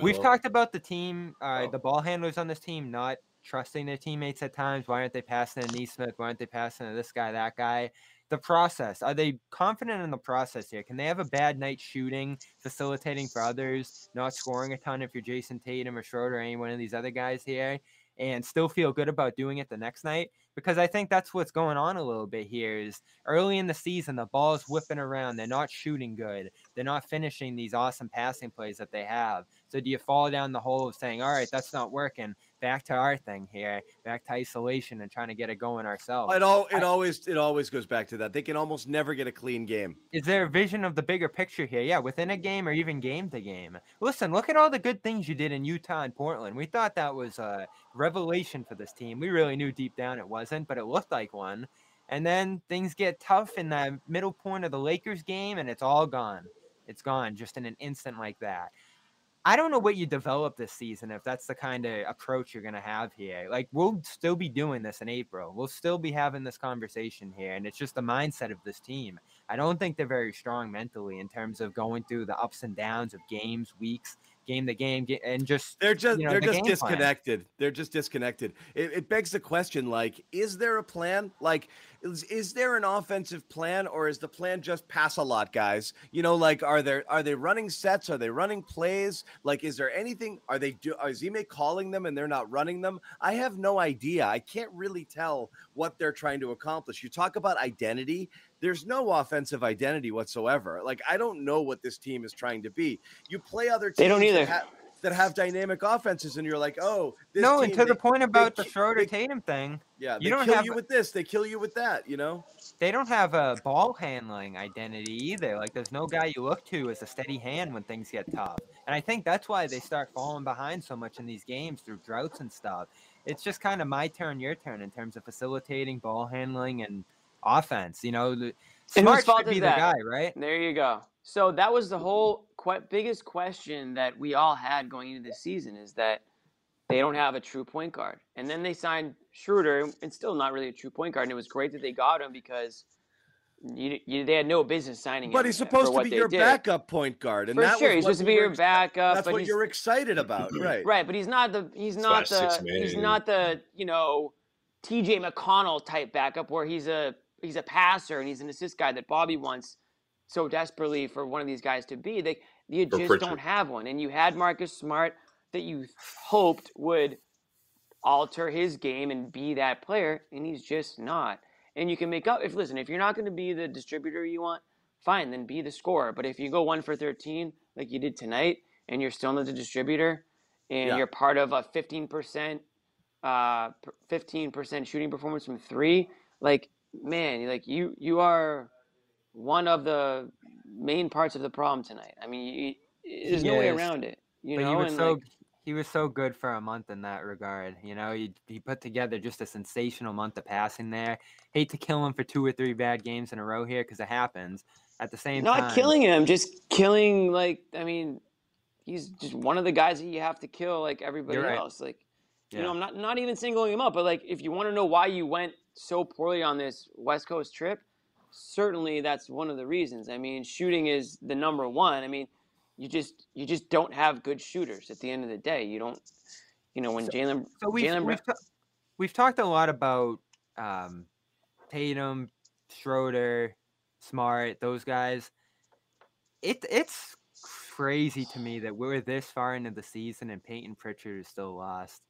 We've talked about the team, uh, Oh. the ball handlers on this team not trusting their teammates at times. Why aren't they passing to Nesmith? Why aren't they passing to this guy, that guy? The process. Are they confident in the process here? Can they have a bad night shooting, facilitating for others, not scoring a ton if you're Jayson Tatum or Schroeder or any one of these other guys here, and still feel good about doing it the next night? Because I think that's what's going on a little bit here is early in the season, the ball's whipping around. They're not shooting good. They're not finishing these awesome passing plays that they have. So do you fall down the hole of saying, all right, that's not working. Back to our thing here, back to isolation and trying to get it going ourselves. It all it always it always goes back to that. They can almost never get a clean game. Is there a vision of the bigger picture here? Yeah, within a game or even game to game. Listen, look at all the good things you did in Utah and Portland. We thought that was a revelation for this team. We really knew deep down it wasn't, but it looked like one. And then things get tough in the middle point of the Lakers game, and it's all gone. It's gone just in an instant like that. I don't know what you develop this season if that's the kind of approach you're going to have here. Like, we'll still be doing this in April. We'll still be having this conversation here. And it's just the mindset of this team. I don't think they're very strong mentally in terms of going through the ups and downs of games, weeks, game to game, and just They're just you know, they're the just game plan. disconnected. They're just disconnected. It, it begs the question: like, is there a plan? Like, is, is there an offensive plan, or is the plan just pass a lot, guys? You know, like, are there are they running sets? Are they running plays? Like, is there anything? Are they do? Is Ime calling them and they're not running them? I have no idea. I can't really tell what they're trying to accomplish. You talk about identity. There's no offensive identity whatsoever. Like, I don't know what this team is trying to be. You play other teams They don't either. Ha- that have dynamic offenses, and you're like, oh, this no. And team, to the point about the ki- Schroeder they- Tatum thing, yeah, you they don't kill have- you with this, they kill you with that, you know. they don't have a ball handling identity either. Like there's no guy you look to as a steady hand when things get tough. And I think that's why they start falling behind so much in these games through droughts and stuff. It's just kind of my turn, your turn in terms of facilitating, ball handling, and offense. You know, the, Smart fault should be is the that? guy, right? There you go. So that was the mm-hmm. whole que- biggest question that we all had going into this season is that they don't have a true point guard. And then they signed Schroeder, and still not really a true point guard. And it was great that they got him because you, you, they had no business signing him. But he's supposed to be your did. backup point guard, and For that sure, was he's supposed to be your ex- backup. That's but what you're excited about, right? Right, but he's not the he's not Slash the he's not the you know TJ McConnell type backup where he's a he's a passer and he's an assist guy that Bobby wants so desperately for one of these guys to be. They you For just Pritchard. don't have one, and you had Marcus Smart that you hoped would alter his game and be that player, and he's just not. And you can make up if listen if you're not going to be the distributor you want, fine, then be the scorer. But if you go one for thirteen like you did tonight, and you're still not the distributor, and Yeah. you're part of a fifteen percent, uh, fifteen percent shooting performance from three, like man, like you you are one of the main parts of the problem tonight. I mean, you, there's no way around it. You but know, he was and so like, he was so good for a month in that regard. You know, he he put together just a sensational month of passing there. Hate to kill him for two or three bad games in a row here because it happens. At the same not time, killing him, just killing like I mean, he's just one of the guys that you have to kill like everybody right. else. Like you know, I'm not not even singling him up, but like if you want to know why you went so poorly on this West Coast trip, certainly that's one of the reasons. I mean, shooting is the number one. I mean, you just you just don't have good shooters at the end of the day. You don't you know when Jaylen So we've Jaylen we've, we've talked a lot about um, Tatum, Schroeder, Smart, those guys. It it's crazy to me that we're this far into the season and Payton Pritchard is still lost.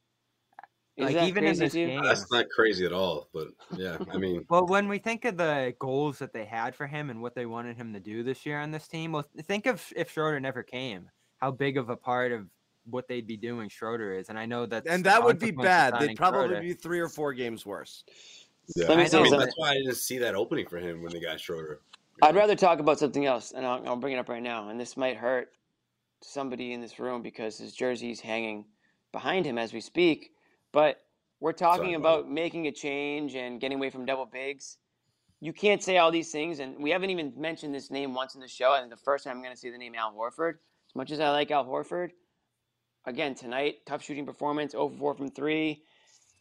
Is like even in crazy this to game. That's not crazy at all. But yeah, I mean, Well, when we think of the goals that they had for him and what they wanted him to do this year on this team, well, think of if Schroeder never came, how big of a part of what they'd be doing Schroeder is. And I know that And that would be bad. They'd probably be three or four games worse. yeah. Let me I say mean, something. that's why I didn't see that opening for him when they got Schroeder. I'd rather talk about something else, and I'll, I'll bring it up right now. And this might hurt somebody in this room because his jersey's hanging behind him as we speak. But we're talking Sorry about about making a change and getting away from double bigs. You can't say all these things, and we haven't even mentioned this name once in the show. And the first time I'm going to say the name Al Horford. As much as I like Al Horford, again tonight, tough shooting performance, 0 for 4 from three.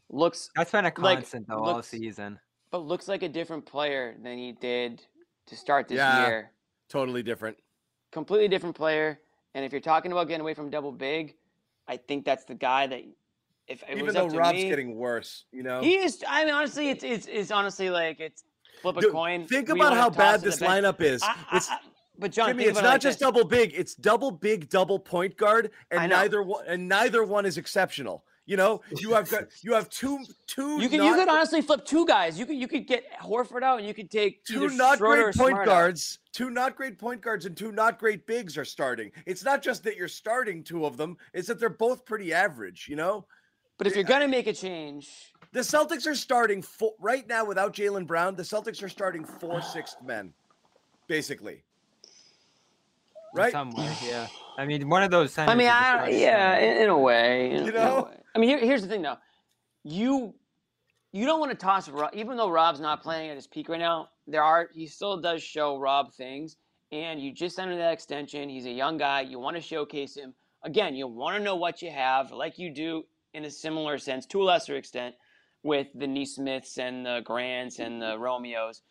Looks That's been a like, constant though all season. but looks like a different player than he did to start this Yeah. year. Totally different. completely different player. And if you're talking about getting away from double big, I think that's the guy that if it Even was though Rob's me, getting worse, you know. he is. I mean, honestly, it's it's, it's honestly like it's flip a Dude, coin. think about how bad this lineup is. I- I- It's I- but John, Jimmy, it's it not like just this. double big; it's double big, double point guard, and neither one and neither one is exceptional. You know, you have got you have two two You could not, you could honestly flip two guys. You could you could get Horford out and you could take two not Schroeder great point Smart out. guards, two not great point guards, and two not great bigs are starting. It's not just that you're starting two of them; it's that they're both pretty average. You know, But if you're gonna make a change, the Celtics are starting four, right now without Jaylen Brown. The Celtics are starting four sixth men, basically. Right? some way, yeah. I mean, one of those. I mean, is a I, starting yeah, in, in a way. in- You in a know? way. I mean, here, here's the thing, though. You you don't want to toss Rob, even though Rob's not playing at his peak right now. There are he still does show Rob things, and you just signed him that extension. He's a young guy. You want to showcase him again. You want to know what you have, like you do in a similar sense, to a lesser extent, with the Nesmiths and the Grants and the Romeos.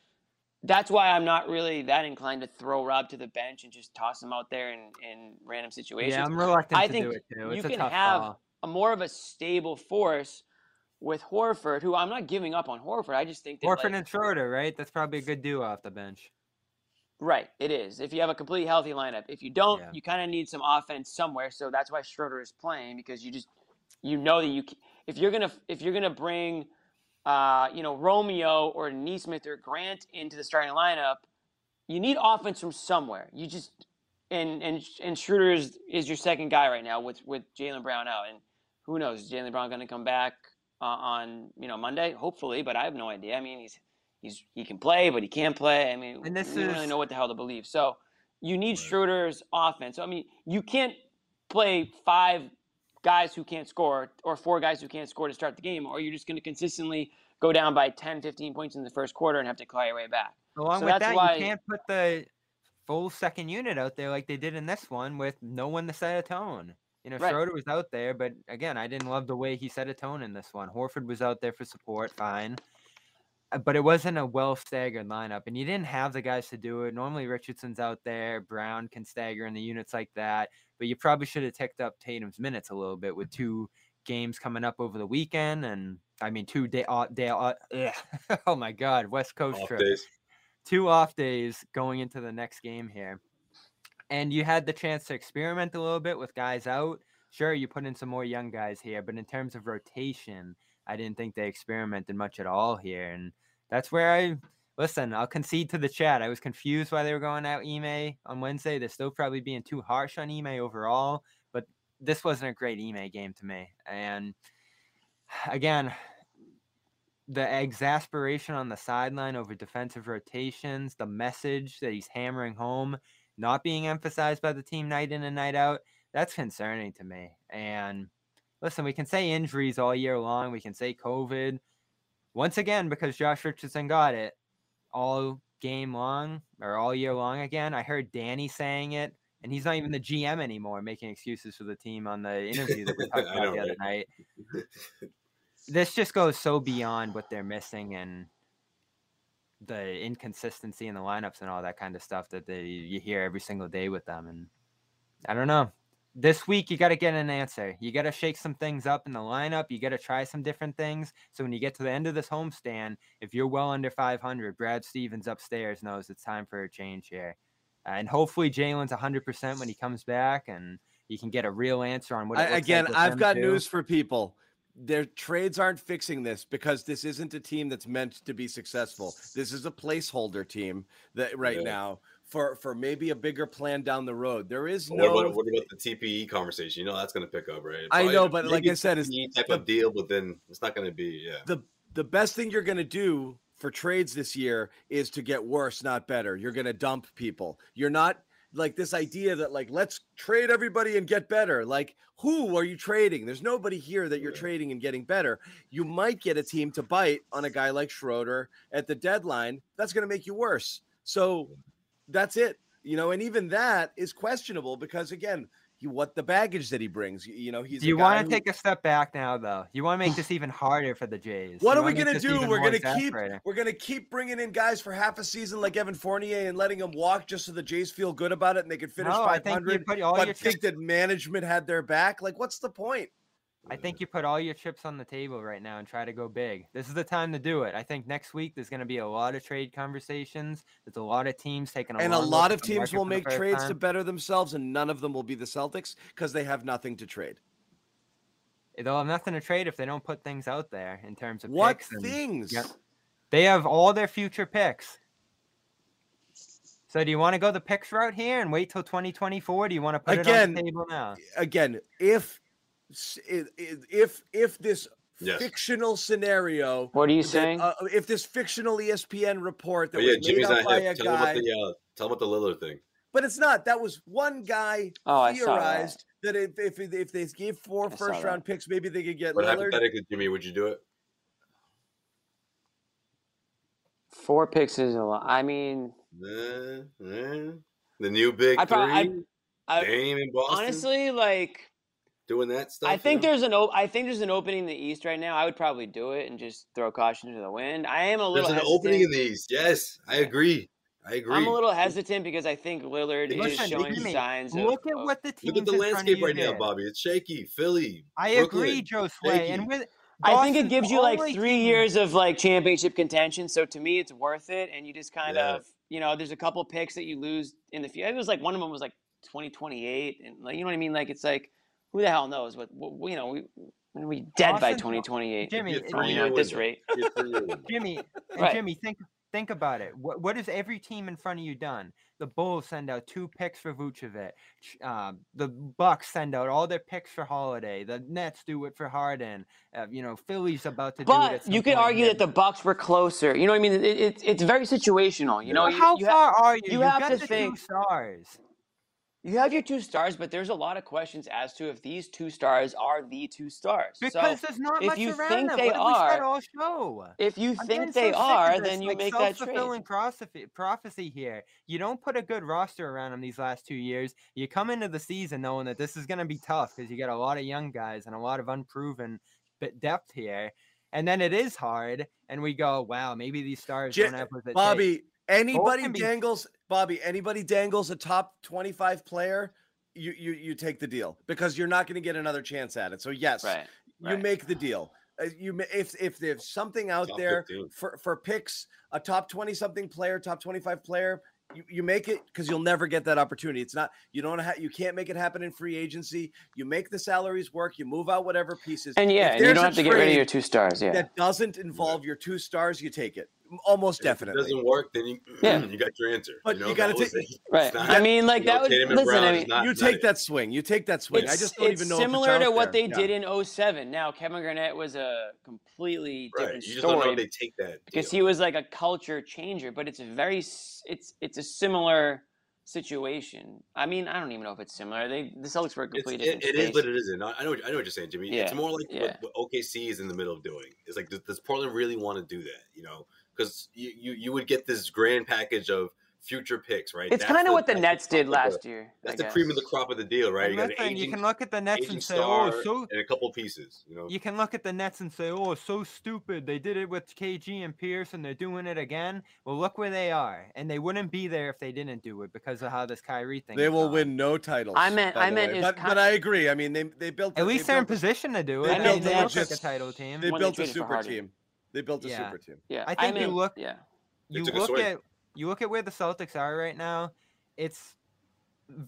That's why I'm not really that inclined to throw Rob to the bench and just toss him out there in, in random situations. Yeah, I'm reluctant I to think do it too. you a can have call. a more of a stable force with Horford, who I'm not giving up on Horford. I just think that Horford like, and Schroeder, right? That's probably a good duo off the bench. right, it is. If you have a completely healthy lineup, if you don't, Yeah. you kind of need some offense somewhere. So that's why Schroeder is playing because you just you know that you if you're gonna if you're gonna bring uh, you know Romeo or Nesmith or Grant into the starting lineup, you need offense from somewhere. You just and and and Schroeder is, is your second guy right now with with Jaylen Brown out, and who knows is Jaylen Brown going to come back uh, on you know Monday? Hopefully, but I have no idea. I mean, he's he's he can play, but he can't play. I mean, And this we don't really know what the hell to believe. So you need Schroeder's offense. So I mean, you can't play five guys who can't score or four guys who can't score to start the game, or you're just going to consistently go down by 10, 15 points in the first quarter and have to claw your way back. Along So with that, why- you can't put the full second unit out there like they did in this one with no one to set a tone. You know, Right. Schroeder was out there, but again, I didn't love the way he set a tone in this one. Horford was out there for support, fine. Uh, but it wasn't a well staggered lineup, and you didn't have the guys to do it. Normally, Richardson's out there, Brown can stagger in the units like that, but you probably should have ticked up Tatum's minutes a little bit with two games coming up over the weekend, and I mean two day off day. Uh, oh my God, West Coast Off trip, days. two off days going into the next game here, and you had the chance to experiment a little bit with guys out. Sure, you put in some more young guys here, but in terms of rotation, I didn't think they experimented much at all here, and that's where I listen. I'll concede to the chat. I was confused why they were going out Ime on Wednesday. They're still probably being too harsh on Ime overall, but this wasn't a great Ime game to me. And again, the exasperation on the sideline over defensive rotations, the message that he's hammering home, not being emphasized by the team night in and night out, that's concerning to me. And listen, we can say injuries all year long, we can say COVID. Once again, because Josh Richardson got it all game long or all year long again. I heard Danny saying it, and he's not even the GM anymore, making excuses for the team on the interview that we talked about the other night. This just goes so beyond what they're missing and the inconsistency in the lineups and all that kind of stuff that they you hear every single day with them. And I don't know. This week you got to get an answer. You got to shake some things up in the lineup. You got to try some different things. So when you get to the end of this homestand, if you're well under 500, Brad Stevens upstairs knows it's time for a change here. and hopefully Jaylen's 100% when he comes back and you can get a real answer on what it I, like again, with I've got too. news for people. Their trades aren't fixing this because this isn't a team that's meant to be successful. This is a placeholder team that right Yeah. now for for maybe a bigger plan down the road. There is What no about, what about the TPE conversation? You know that's going to pick up, right? I know, but like I said, it's type the- of deal, but then it's not going to be. Yeah, the the best thing you're going to do for trades this year is to get worse, not better. You're going to dump people. You're not like this idea that like let's trade everybody and get better. Like who are you trading? There's nobody here that you're Yeah. trading and getting better. You might get a team to bite on a guy like Schroeder at the deadline. That's going to make you worse. So that's it. You know, and even that is questionable because again, he, what the baggage that he brings. You, you know, he's Do you want who- to take a step back now, though? You want to make this even harder for the Jays. What You are we gonna do? We're gonna keep we're gonna keep bringing in guys for half a season like Evan Fournier and letting them walk just so the Jays feel good about it and they can finish No, I think you put all but think that management had their back. Like, what's the point? I think you put all your chips on the table right now and try to go big. This is the time to do it. I think next week there's going to be a lot of trade conversations. There's a lot of teams taking a and a lot of teams will make trades to better themselves, and none of them will be the Celtics because they have nothing to trade. They'll have nothing to trade if they don't put things out there in terms of What picks and- things? Yep. They have all their future picks. So do you want to go the picks route here and wait till 2024? Do you want to put it on the table now? Again, if s- i- i- if if this Yes. fictional scenario What are you that, saying? uh, if this fictional ESPN report that oh, yeah, was Jimmy's made up by here. a Tell him about guy, the uh, tell him about the Lillard thing. but it's not. That was one guy Oh, I saw that. theorized that. if, if if they gave four I first round picks, maybe they could get But Lillard. hypothetically, Jimmy, would you do it? Four picks is a lot. I mean. The new big I probably, three, I, I Dame in Boston, honestly like. Doing that stuff. I you think know? there's an op- I think there's an opening in the East right now. I would probably do it and just throw caution to the wind. I am a little. there's little an opening in hesitant. the East. Yes, I agree. I agree. I'm a little hesitant because I think Lillard is showing Jimmy, signs of. Look at what the teams Look at the in front of landscape you right now, did. Bobby. It's shaky. Philly. I agree, Joe Sway. And shaky. with I think it gives you like only three team- years of like championship contention. So to me, it's worth it. And you just kind Yeah. of, you know, there's a couple picks that you lose in the future. It was like one of them was like 2028, and like you know what I mean. Like it's like who the hell knows what, what you know we when we dead by 2028. Jimmy, Be you know, at this rate. Be a three-year window. Jimmy and Right. Jimmy, think think about it. What what has every team in front of you done? The Bulls send out two picks for Vucevic. Um, the Bucks send out all their picks for Holiday. The Nets do it for Harden. Uh, you know, Philly's about to do it. At But some you could point argue that the Bucks were closer. You know what I mean? It, it, it's very situational. You know, Well, you, how you ha- far are you? you You have got to the think- two stars. You have your two stars, but there's a lot of questions as to if these two stars are the two stars. Because so there's not if much you around think them. they what have we said are- all show? if you I'm think getting so they sick of are, this, then you like, make that trade. self-fulfilling prophecy, prophecy here. You don't put a good roster around them these last two years. You come into the season knowing that this is going to be tough because you got a lot of young guys and a lot of unproven bit depth here. and then it is hard, and we go, wow, maybe these stars Ja- don't have what it takes." Bobby, anybody be- dangles Bobby, anybody dangles a top 25 player, you you you take the deal because you're not going to get another chance at it. So yes, Right. you right. make the deal. Uh, you ma- if if there's something out Top there 15. for for picks, a top 20 something player, top 25 player, you, you make it because you'll never get that opportunity. It's not you don't ha- you can't make it happen in free agency. You make the salaries work. You move out whatever pieces. And yeah, and you don't have to get rid of your two stars. Yeah. That doesn't involve your two stars. You take it almost If it definitely. doesn't work, then you Yeah. you got your answer. But know, you gotta take- Right. Not- I mean, like you know, that would Tatum listen. Brown I mean, not- you not take it. that swing. You take that swing. I just don't it's even know. if similar it's to what there. they Yeah. did in 07. Now Kevin Garnett was a completely Right. different You just don't know they take that because deal. he was like a culture changer. But it's very it's it's a similar situation. I mean, I don't even know if it's similar. They the Celtics were a It's, completely it, it is, but it isn't. I I know, what- I know what you're saying, Jimmy. It's more like yeah. what, what OKC is in the middle of doing. It's like, does, does Portland really want to do that? You know, because you, you you would get this grand package of future picks, right? It's That's kind of what the Nets did crop of the- last year. That's I the guess. cream of the crop of the deal, right? You got an listen, you can look at the Nets and say, "Oh, so and a couple pieces. You know, You can look at the Nets and say, "Oh, so stupid! They did it with KG and Pierce, and they're doing it again." Well, look where they are, and they wouldn't be there if they didn't do it because of how this Kyrie thing. They is will gone. win no titles. I meant- I meant but, kind- but I agree. I mean, they they built. At they least they're in a- position to do it. they I built mean, a they look a legit- title team. They built a super team. They built a Yeah. super team. Yeah, I think you look- Yeah, you look at you look at where the Celtics are right now. It's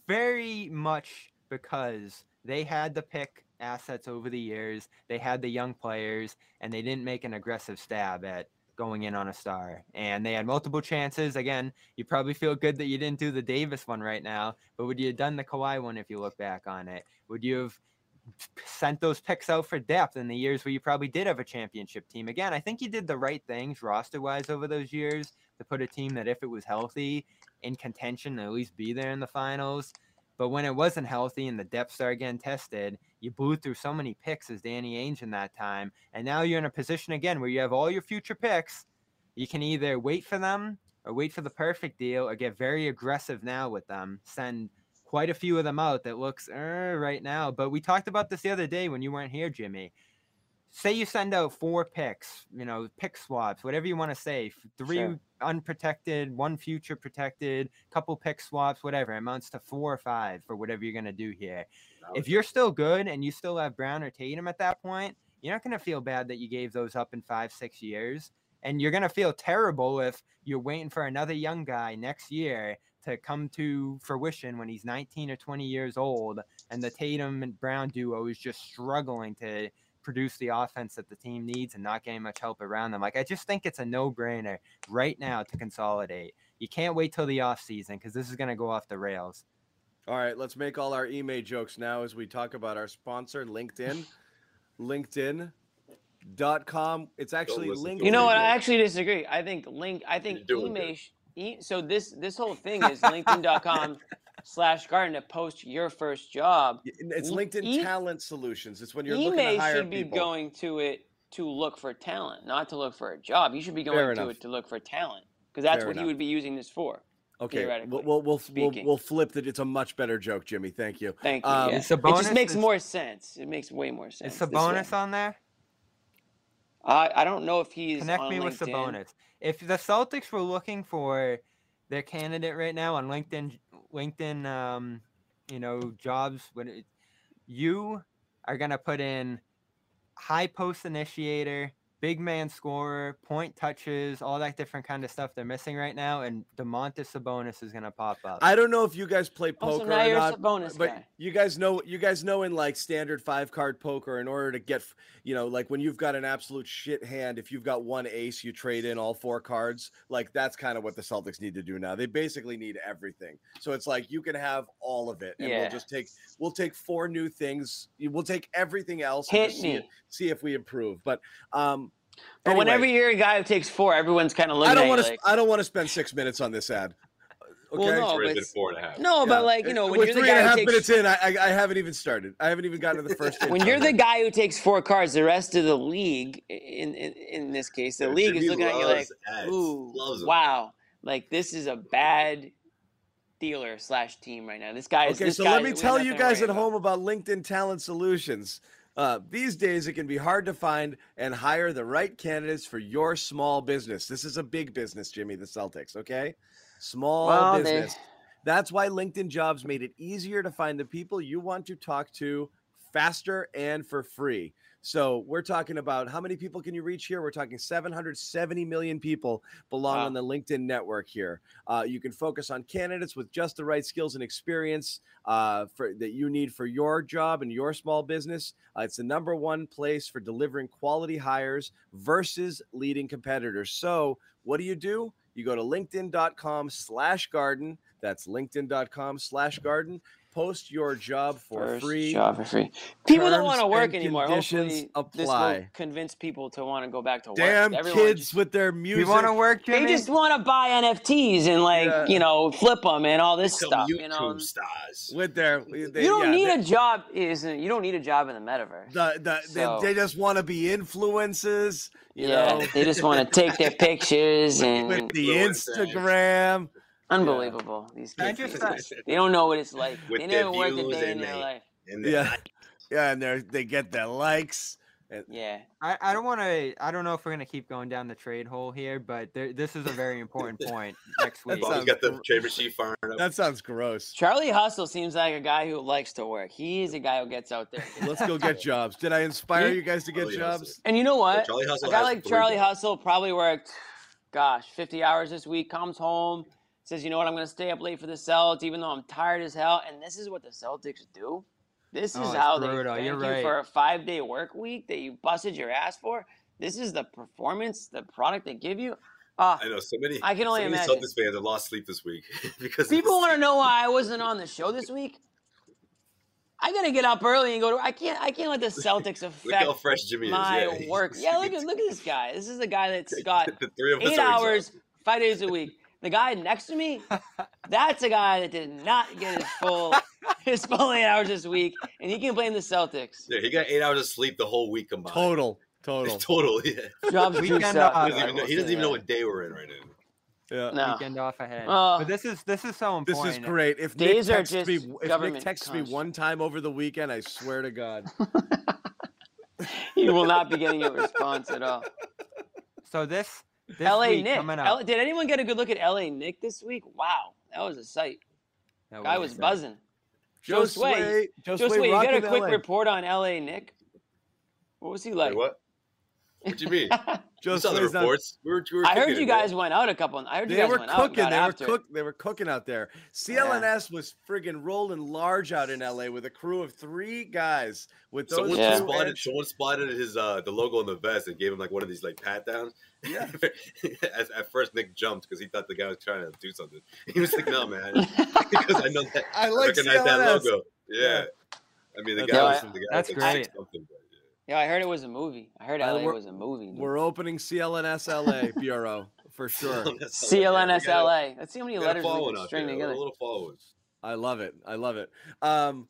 very much because they had the pick assets over the years. They had the young players, and they didn't make an aggressive stab at going in on a star. And they had multiple chances. Again, you probably feel good that you didn't do the Davis one right now, but would you have done the Kawhi one if you look back on it? Would you have sent those picks out for depth in the years where you probably did have a championship team? Again, I think you did the right things roster wise over those years to put a team that, if it was healthy, in contention, and at least be there in the finals. But when it wasn't healthy and the depth started getting tested, you blew through so many picks as Danny Ainge in that time. And now you're in a position again where you have all your future picks. You can either wait for them or wait for the perfect deal or get very aggressive now with them. Send quite a few of them out that looks uh, right now. But we talked about this the other day when you weren't here, Jimmy. Say you send out four picks, you know, pick swaps, whatever you want to say, three Sure. unprotected, one future protected, couple pick swaps, whatever, amounts to four or five for whatever you're going to do here. If you're still good and you still have Brown or Tatum at that point, you're not going to feel bad that you gave those up in five, six years. And you're going to feel terrible if you're waiting for another young guy next year to come to fruition when he's 19 or 20 years old and the Tatum and Brown duo is just struggling to produce the offense that the team needs and not getting much help around them. Like I just think it's a no-brainer right now to consolidate. You can't wait till the offseason because this is going to go off the rails. All right, let's make all our email jokes now as we talk about our sponsor, LinkedIn. LinkedIn.com. It's actually listen to linked. You know what? I actually disagree. I think link. I think You're email. Good. sh- E, so this this whole thing is LinkedIn.com slash Garden to post your first job. It's E- LinkedIn e- Talent Solutions. It's when you're looking to Email hire should be people. going to it to look for talent, not to look for a job. You should be Fair going to enough. it to look for talent because that's Fair what he would be using this for. Okay, we'll we'll we'll, we'll, we'll flip that. It's a much better joke, Jimmy. Thank you. Thank you. Um, yeah. Is It just makes is- more sense. It makes way more sense. Is this way. On there? I I don't know if he's Connect on me with LinkedIn. Sabonis. If the Celtics were looking for their candidate right now on LinkedIn, LinkedIn, um, you know, jobs, when it, you are gonna put in high post initiator, big man scorer, point touches, all that different kind of stuff they're missing right now, and Domantas Sabonis is gonna pop up. I don't know if you guys play Oh, so poker now or you're not, Sabonis but guy. you guys know you guys know in like standard five card poker, in order to get you know like when you've got an absolute shit hand, if you've got one ace, you trade in all four cards. Like that's kind of what the Celtics need to do now. They basically need everything. So it's like you can have all of it, and we'll just take we'll take four new things. We'll take everything else Hit just see, me. it- see if we improve. But um, But anyway, whenever you're a guy who takes four, everyone's kind of looking I don't want to like, I don't want to spend six minutes on this ad. Okay. Well, no, It's but already been four and a half. no, Yeah. but like you know, when We're you're the three and a guy half who minutes takes in. I, I I haven't even started. I haven't even gotten to the first. when you're the guy who takes four cards, the rest of the league, in in, in this case, the Yeah, league is looking at you like, ads. ooh, wow, like this is a bad dealer slash team right now. This guy is. Okay, this so guy, let me tell you guys worry at about. home about LinkedIn Talent Solutions. Uh, these days, it can be hard to find and hire the right candidates for your small business. This is a big business, Jimmy, the Celtics, okay? Small Well, they- business. That's why LinkedIn Jobs made it easier to find the people you want to talk to faster and for free. So we're talking about how many people can you reach here? We're talking 770 million people belong Wow. on the LinkedIn network here. Uh, you can focus on candidates with just the right skills and experience uh, for that you need for your job and your small business. Uh, it's the number one place for delivering quality hires versus leading competitors. So what do you do? You go to linkedin.com slash garden. That's linkedin.com slash garden. Post your job for First free. job for free. People don't want to work anymore. conditions Hopefully, this will apply. convince people to want to go back to work. Damn Everyone kids just- with their music. You want to work, they just want to buy NFTs and like Yeah. you know flip them and all this Some stuff. YouTube You know, stars. with their you they- don't yeah, need they- a job. Isn't you don't need a job in the metaverse. the, the, So- they, they just want to be influencers, you yeah, know, they just want to take their pictures with and the Influencers. Instagram. Unbelievable. These kids, just- they don't know what it's like. They their never worked a day in their they- life. And then Yeah, yeah, and they they get their likes. Yeah, I, I don't want to. I don't know if we're gonna keep going down the trade hole here, but there, this is a very important point next week. Bobby's sounds got the gr- trade machine firing up. that sounds gross. Charlie Hustle seems like a guy who likes to work. He's a guy who gets out there. Let's go get jobs. Did I inspire you guys to get Charlie jobs? Hustle. And you know what? Charlie Hustle a guy like Charlie. Hustle probably worked, gosh, 50 hours this week, comes home, says, you know what, I'm going to stay up late for the Celtics, even though I'm tired as hell. And this is what the Celtics do. This is Oh, it's how they brutal. thank You're you right. for a five day work week that you busted your ass for. This is the performance, the product they give you. Ah, I know so many. I can only so many imagine. Celtics fans have lost sleep this week because people want to know why I wasn't on the show this week. I gotta get up early and go to. I can't. I can't let the Celtics Look affect how fresh Jimmy my is. Yeah, work. Yeah, look at look at this guy. This is a guy that's got the three of us eight hours, exhausted. five days a week. The guy next to me, that's a guy that did not get his full his full eight hours this week, and he can blame the Celtics. Yeah, he got eight hours of sleep the whole week combined. Total, total. Total. Yeah. Jobs do Weekend off. He doesn't even know, he doesn't even know what day we're in right now. Yeah. No. Weekend off ahead. Oh. but this is this is so important. This is great. If Days Nick are texts me, if Nick government texts me one time over the weekend, I swear to God. You will not be getting a response at all. So this, this LA week Nick. coming L- did anyone get a good look at LA Nick this week? Wow, that was a sight. That Guy was was buzzing. Joe Joe Sway. Sway, Joe Joe Sway, Sway, you got a quick LA. report on LA Nick? What was he like? Wait, what? What do you mean? Joe you saw the reports. We were, we were I heard you guys went out a couple. I heard you They guys were went out. and cooking. got They were after it. cook. They were cooking out there. CLNS was friggin' rolling large out in LA with a crew of three guys with those Someone Yeah. spotted. edge- Someone spotted his uh the logo on the vest and gave him like one of these like pat downs. Yeah. at, at first, Nick jumped because he thought the guy was trying to do something. He was like, "No, man," because I know that. I like recognize that logo. Yeah. I mean, the That's guy was awesome. the guy That's was like great. something, but, yeah. Yeah, I heard it was a movie. I heard Uh, LA we're- was a movie. dude. We're opening CLNS LA bureau for sure. CLNS LA. Let's see how many letters we following can string there, together. A little following. I love it. I love it. Um,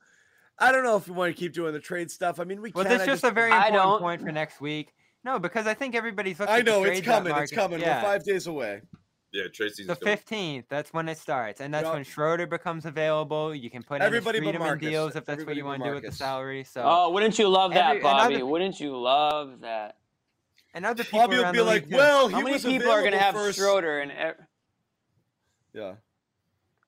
I don't know if we want to keep doing the trade stuff. I mean, we can. Well, can. this I is just a very I important point for next week. No, because I think everybody's looking. I at the know it's coming. It's coming. Yeah. We're five days away. Yeah, trade season's The fifteenth, that's when it starts, and that's Yup. when Schroeder becomes available. You can put Everybody in but freedom deals if that's Everybody what you want to do with the salary. So, Oh, wouldn't you love that, Every- Bobby? other- Wouldn't you love that? and other people Bobby will around be the like, league too. "Well, he How many was people are going to have first. Schroeder and e- Yeah.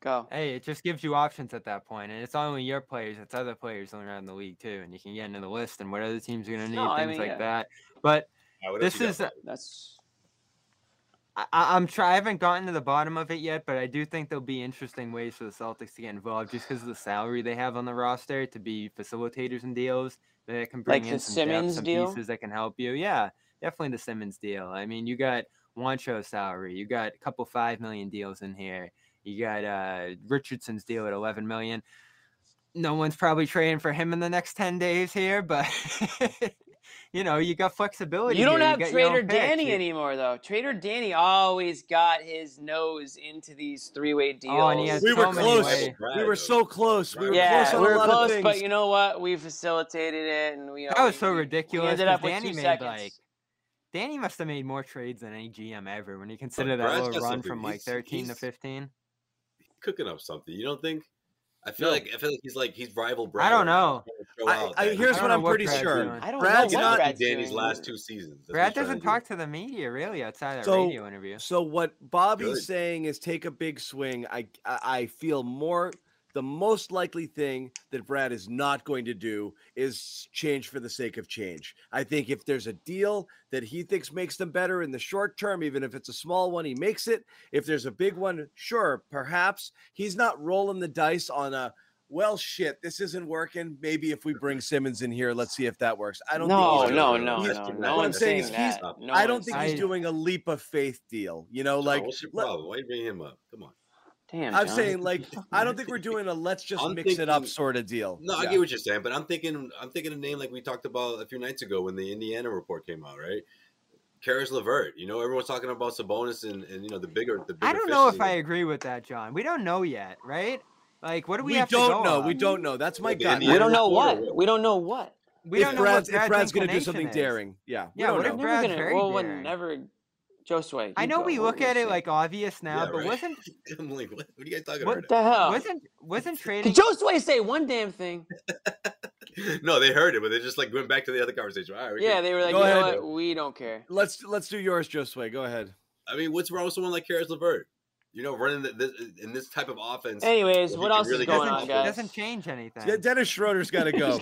go? Hey, it just gives you options at that point, and it's not only your players; it's other players around the league too, and you can get into the list and what other teams are going to need, No, I things mean, like yeah. that. But I this is to That's I, I'm try. I haven't gotten to the bottom of it yet, but I do think there'll be interesting ways for the Celtics to get involved, just because of the salary they have on the roster to be facilitators and deals that can bring Like in some Simmons depth, some deal? pieces that can help you. Yeah, definitely the Simmons deal. I mean, you got Juancho's salary, you got a couple five million deals in here, you got uh, Richardson's deal at 11 million. No one's probably trading for him in the next 10 days here, but you know, you got flexibility. you don't here. have got your own Trader. Danny You- anymore though. Trader Danny always got his nose into these three-way deals. Oh, and he has We so were many close. ways. We were so close. We were yeah, close on we a were lot close, of but you know what? We facilitated it, and we. That was so we- we ridiculous. ended 'cause up with Danny two made seconds. like Danny must have made more trades than any GM ever when you consider that Brad's little run something. from like He's- 13 to 15. cooking up something. You don't think? I feel No. like I feel like he's like he's rival Brad. I don't know. He's trying to show I, I, here's I what I'm know what pretty Brad's sure. doing. I don't Brad's know what not. Brad's Danny's doing. last two seasons. That's Brad doesn't to talk do. to the media really outside of So- radio interview. So what Bobby's Good. saying is take a big swing. I I I feel more the most likely thing that Brad is not going to do is change for the sake of change. I think if there's a deal that he thinks makes them better in the short term, even if it's a small one, he makes it. If there's a big one, sure, perhaps he's not rolling the dice on a well shit, this isn't working. Maybe if we bring Simmons in here, let's see if that works. I don't No, think he's no, doing- no, he's- no. what No I'm saying saying is he's- No I don't think saying he's doing a leap of faith deal. You know, John, like what's your let- problem? Why are you bringing him up? Come on. Damn, I'm John. saying like I don't think we're doing a let's just I'm mix it up sort of deal. No, I get what you're saying, but I'm thinking I'm thinking a name like we talked about a few nights ago when the Indiana report came out, right? Caris Levert. You know, everyone's talking about Sabonis and, and you know the bigger the bigger I don't know if I agree with that, John. We don't know yet, right? Like, what do we, We, have to don't know. on? We don't know. That's my Well, gut. We don't know reporter what. We don't know what. We if don't know Brad's, if Brad's Brad's going to do something is. daring, yeah, we Yeah, don't what if know. Never Brad's gonna. very Well, when daring. never. Josue. I know go. we look were at it like obvious now, Yeah, but right. wasn't I'm like, what, what are you guys talking What What the hell? wasn't wasn't trading? Did Josue say one damn thing? no, they heard it, but they just like went back to the other conversation. All right, we Yeah, can- they were like, Go you know what? We don't care. Let's let's do yours, Josue. Go ahead. I mean, what's wrong with someone like Caris Levert? You know, running the, this in this type of offense. Anyways, what else really is going on, doesn't, guys? doesn't change anything. Yeah, Dennis Schroeder's got to go.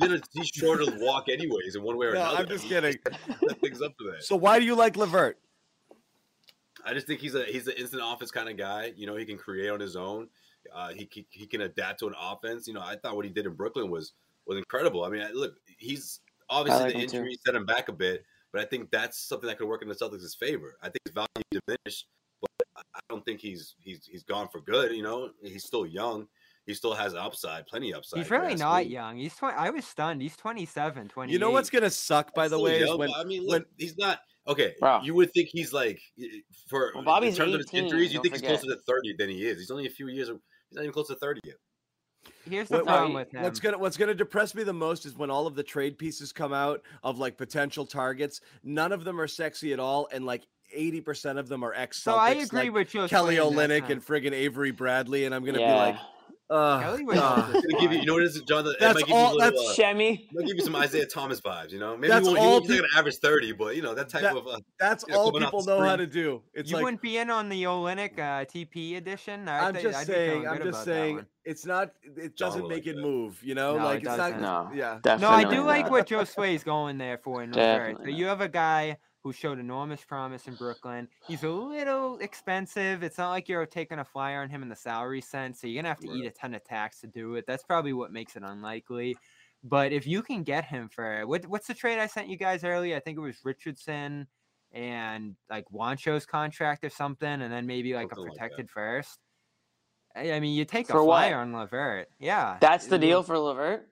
You're gonna he's sure to walk anyways in one way or no, another. I'm just kidding. Set things up for that. So why do you like Levert? I just think he's a he's an instant offense kind of guy. You know, he can create on his own. Uh, he, he he can adapt to an offense. You know, I thought what he did in Brooklyn was was incredible. I mean, I- look, he's obviously like the him too. injury set him back a bit, but I think that's something that could work in the Celtics' favor. I think his value diminished, but I- I don't think he's he's he's gone for good. You know, he's still young. He still has upside, plenty upside. He's really not me. young. He's 20, I was stunned. He's 27, 28. You know what's gonna suck, by the Still way, is when I mean, when look, he's not okay. Bro. You would think he's like for Well, Bobby's in terms of his 18, injuries, you think forget. he's closer to thirty than he is. He's only a few years. He's not even close to thirty yet. Here's the What- problem what- with him. What's gonna What's gonna depress me the most is when all of the trade pieces come out of like potential targets. None of them are sexy at all, and like eighty percent of them are ex. so I agree like with you. Kelly Olynyk and friggin' Avery Bradley, and I'm gonna yeah. be like, uh, Kelly was uh, just I'm gonna give you, you know what it is, John? That, That's might give all- You a little, that's uh, Shemmy. might give you some Isaiah Thomas vibes. You know, maybe That's he won't, he all won't, he's not gonna average thirty, but you know that type That- of. Uh, that's Yeah, all people know how to do. It's you like wouldn't be in on the Olynyk uh, TP edition. I I'm just I'd saying. I'm just saying. It's not. It John doesn't make like it that. move. You know, No, like it it's not. doesn't. No. Yeah. No, I Definitely do like not. what Joe Sway's going there for in Levert. So Definitely you have a guy who showed enormous promise in Brooklyn. He's a little expensive. It's not like you're taking a flyer on him in the salary sense, so you're gonna have to eat a ton of tax to do it. That's probably what makes it unlikely. But if you can get him for what, what's the trade I sent you guys earlier? I think it was Richardson and like Juancho's contract or something, and then maybe like Something a like protected first. I mean, you take For a what? flyer on Levert. Yeah, That's the deal for Levert.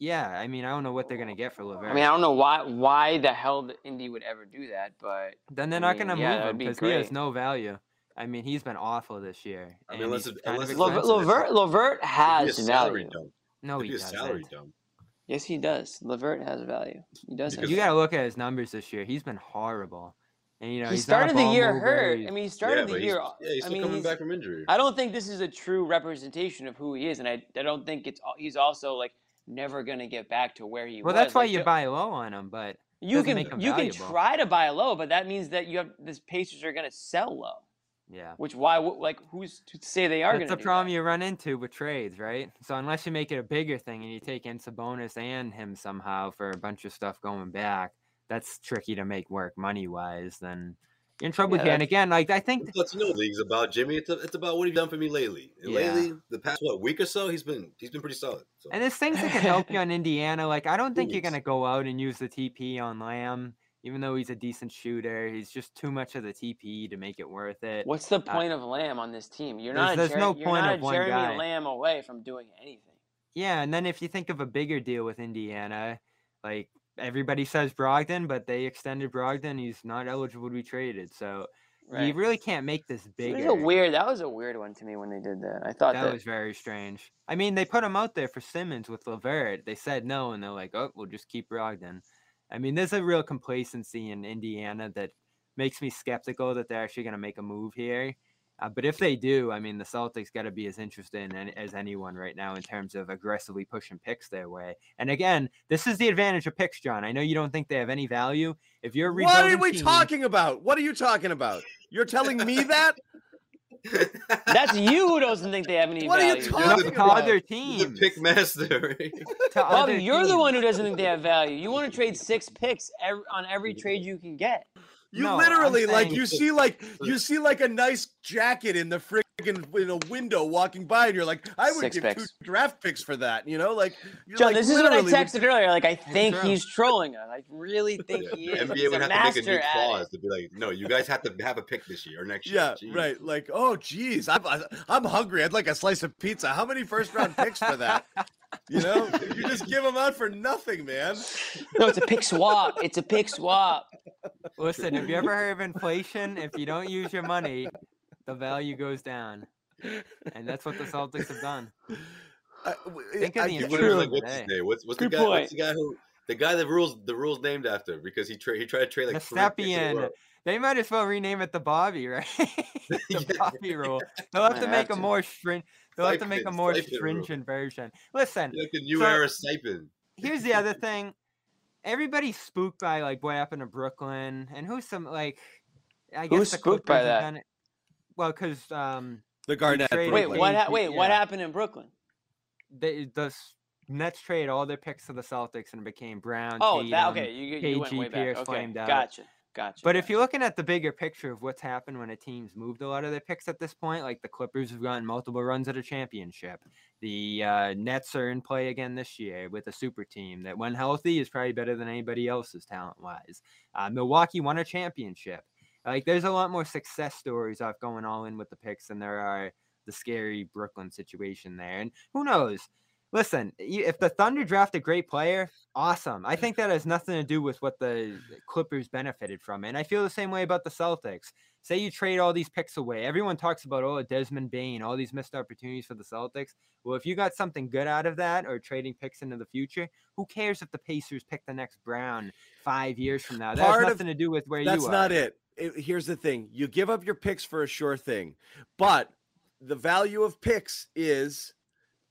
Yeah, I mean, I don't know what they're gonna get for Levert. I mean, I don't know why why the hell the Indy would ever do that, but Then they're I not mean, going to yeah, move that'd him be because he has no value. I mean, he's been awful this year. I mean, and unless he's it- kind of unless it's- Levert expensive. Levert, Levert It'd be a has salary value. dump. No, he be a doesn't. salary dump. Yes, he does. Levert has value. He does. You You got to look at his numbers this year. He's been horrible. And you know, he he's started the year mover, hurt. I mean, he started but the he's, year. yeah, he's I mean, coming he's- back from injury. I don't think this is a true representation of who he is, and I, I don't think it's he's also like never gonna get back to where he well, was. that's why Like, you buy low on him, but You can you can try to buy low, but that means that you have this Pacers are gonna sell low. yeah. Which why like who's to say they are That's gonna the problem that? you run into with trades, right? So unless you make it a bigger thing and you take in Sabonis and him somehow for a bunch of stuff going back, that's tricky to make work money wise. Then in trouble Yeah, here. And again, like I think But you know, the league's about Jimmy. It's, it's about what he's done for me lately. And Yeah. lately, the past what week or so, he's been he's been pretty solid. So. And there's things that can help you on Indiana. Like I don't think you're gonna go out and use the TP on Lamb, even though he's a decent shooter. He's just too much of the TP to make it worth it. What's the uh, point of Lamb on this team? You're there's- not a there's Jer- no you're point not of a one Jeremy guy. Lamb away from doing anything. Yeah, and then if you think of a bigger deal with Indiana, like everybody says Brogdon, but they extended Brogdon. He's not eligible to be traded, so you really can't make this It bigger. was a weird. That was a weird one to me when they did that. I thought that, that, was very strange. I mean, they put him out there for Simmons with Levert. They said no, and they're like, "Oh, we'll just keep Brogdon." I mean, there's a real complacency in Indiana that makes me skeptical that they're actually going to make a move here. Uh, but if they do, I mean, the Celtics got to be as interested in as anyone right now in terms of aggressively pushing picks their way. And again, this is the advantage of picks, John. I know you don't think they have any value. If you're a What are we team- talking about? What are you talking about? You're telling me that? That's you who doesn't think they have any value. What are you value. talking to about? other He's the teams, pick master. Bobby, you're the one who doesn't think they have value. You want to trade six picks ev- on every trade you can get. You No, I'm literally like you see like you see like a nice jacket in the friggin' in a window walking by, and you're like, I would Six give picks. two draft picks for that. You know, like you're John, like, this is what I literally would- texted earlier. Like, I think true. he's trolling us. I really think Yeah, he the is. NBA He's would a have to make a new master at clause to be like, no, you guys have to have a pick this year or next year. Yeah, Jeez. right. Like, oh, geez, I'm I'm hungry. I'd like a slice of pizza. How many first round picks for that? You know, you just give them out for nothing, man. No, it's a pick swap. It's a pick swap. Listen, have you ever heard of inflation? If you don't use your money, the value goes down. And that's what the Celtics have done. I, w- eh, Think of I the get- What is, like, True. what's his name? What's what's Good the guy? What's point. the guy who the guy that rules the rules named after because he tra- he tried to trade like three picks in a Mestapian. row. They might as well rename it the Bobby, right? the Yeah. Bobby rule. They'll have Might to have make a to. more string. They'll have to make a Stipend- more stipend rule. stringent version. Listen, Like the new So- era stipend. here's the other thing. Everybody's spooked by like what happened to Brooklyn, and who's some like. I guess Who's the spooked by Clippers have that? done it- Well, because um, the Garnett. traded- Wait, Brooklyn. what? Ha- Brooklyn. wait, what happened in Brooklyn? they, the Nets trade all their picks to the Celtics, and it became Brown. Oh, Tatum, that okay. You, you went way back. Pierce Okay, flamed out. Gotcha, gotcha. But if you're looking at the bigger picture of what's happened when a team's moved a lot of their picks at this point, like the Clippers have gotten multiple runs at a championship. The uh, Nets are in play again this year with a super team that, when healthy, is probably better than anybody else's talent wise. Uh, Milwaukee won a championship. Like, there's a lot more success stories off going all in with the picks than there are the scary Brooklyn situation there. And who knows? Listen, if the Thunder draft a great player, awesome. I mm. think that has nothing to do with what the Clippers benefited from. And I feel the same way about the Celtics. Say you trade all these picks away. Everyone talks about, oh, Desmond Bane, all these missed opportunities for the Celtics. Well, if you got something good out of that or trading picks into the future, who cares if the Pacers pick the next Brown five years from now? That Part has of- nothing to do with where you are. That's not it. It- Here's the thing: you give up your picks for a sure thing, but the value of picks is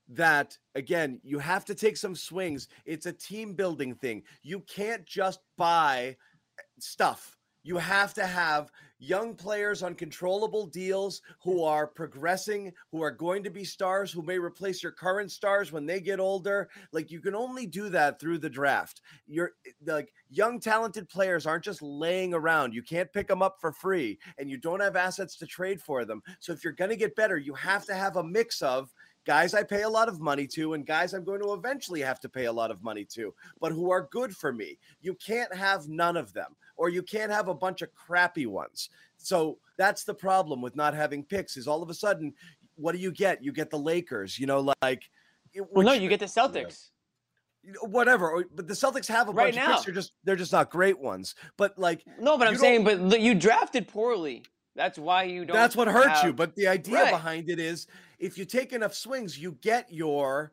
that again you have to take some swings. It's a team building thing. You can't just buy eh, stuff. You have to have young players on controllable deals who are progressing, who are going to be stars, who may replace your current stars when they get older. Like you can only do that through the draft. You're eh, like young talented players aren't just laying around. You can't pick them up for free and you don't have assets to trade for them. So if you're going to get better, you have to have a mix of guys I pay a lot of money to and guys I'm going to eventually have to pay a lot of money to, but who are good for me. You can't have none of them, or you can't have a bunch of crappy ones. So that's the problem with not having picks is all of a sudden, what do you get? You get the Lakers, you know, like it- well, no, you get the Celtics. whatever. But the Celtics have a Right bunch of picks. They're just they're just not great ones. But like No, but I'm saying, but you drafted poorly. That's why you don't. that's what hurts you. But the idea Right. behind it is if you take enough swings, you get your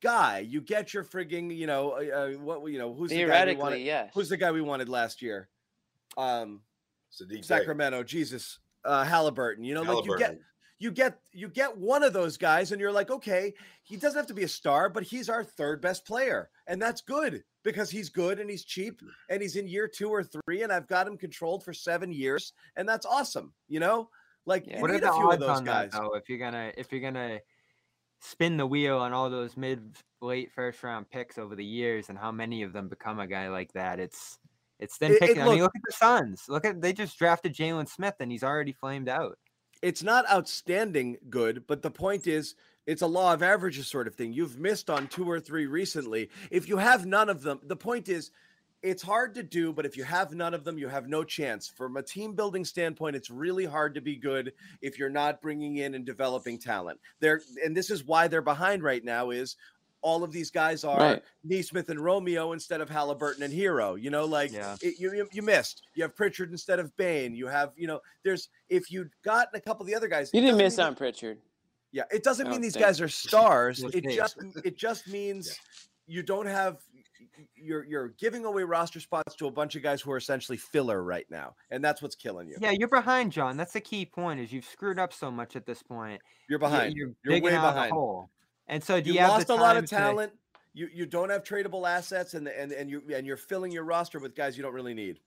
guy. You get your frigging, you know, uh, uh, what you know, who's the guy we theoretically, wanted? yes. Who's the guy we wanted last year? Um, Sadiq Bey. Sacramento, Jesus, uh, Halliburton. You know, like you get you get you get one of those guys, and you're like, okay, he doesn't have to be a star, but he's our third best player, and that's good because he's good and he's cheap and he's in year two or three, and I've got him controlled for seven years, and that's awesome. You know, like Yeah. What are the a few of odds those on guys. that though? If you're gonna if you're gonna spin the wheel on all those mid late first round picks over the years and how many of them become a guy like that, it's it's then It- it picking. I mean, look- look at the Suns. Look at they just drafted Jalen Smith and he's already flamed out. it's not outstanding good, but the point is it's a law of averages sort of thing. You've missed on two or three recently. If you have none of them, the point is it's hard to do, but if you have none of them, you have no chance. From a team building standpoint, it's really hard to be good if you're not bringing in and developing talent. There and this is why they're behind right now is all of these guys are Right. Nesmith and Romeo instead of Halliburton and Herro. You know, like Yeah. it, you, you missed. You have Pritchard instead of Bane. You have you know, there's if you'd gotten a couple of the other guys, You didn't miss on Pritchard. yeah, it doesn't mean these think. guys are stars. It just it just means you don't have you're you're giving away roster spots to a bunch of guys who are essentially filler right now, and that's what's killing you. Yeah, you're behind, John. That's the key point. Is you've screwed up so much at this point. You're You- behind. You're, You're digging way out behind. a hole. And so, do you you, have lost the a lot of time to- talent. You you don't have tradable assets, and and and you and you're filling your roster with guys you don't really need.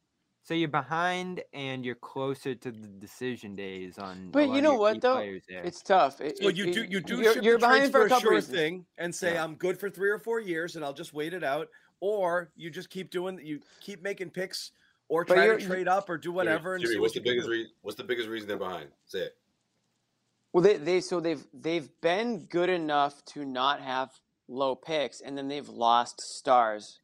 So you're behind, and you're closer to the decision days on. But you know what, though? It's tough. It- So it- you it- do you do you're, ship you're the behind for a a couple sure reasons. thing and say Yeah. I'm good for three or four years and I'll just wait it out, or you just keep doing you keep making picks or But try to trade up or do whatever. and Jimmy, see what's what the biggest do. re- What's the biggest reason they're behind? Say it. Well, they, they so they've they've been good enough to not have low picks, and then they've lost stars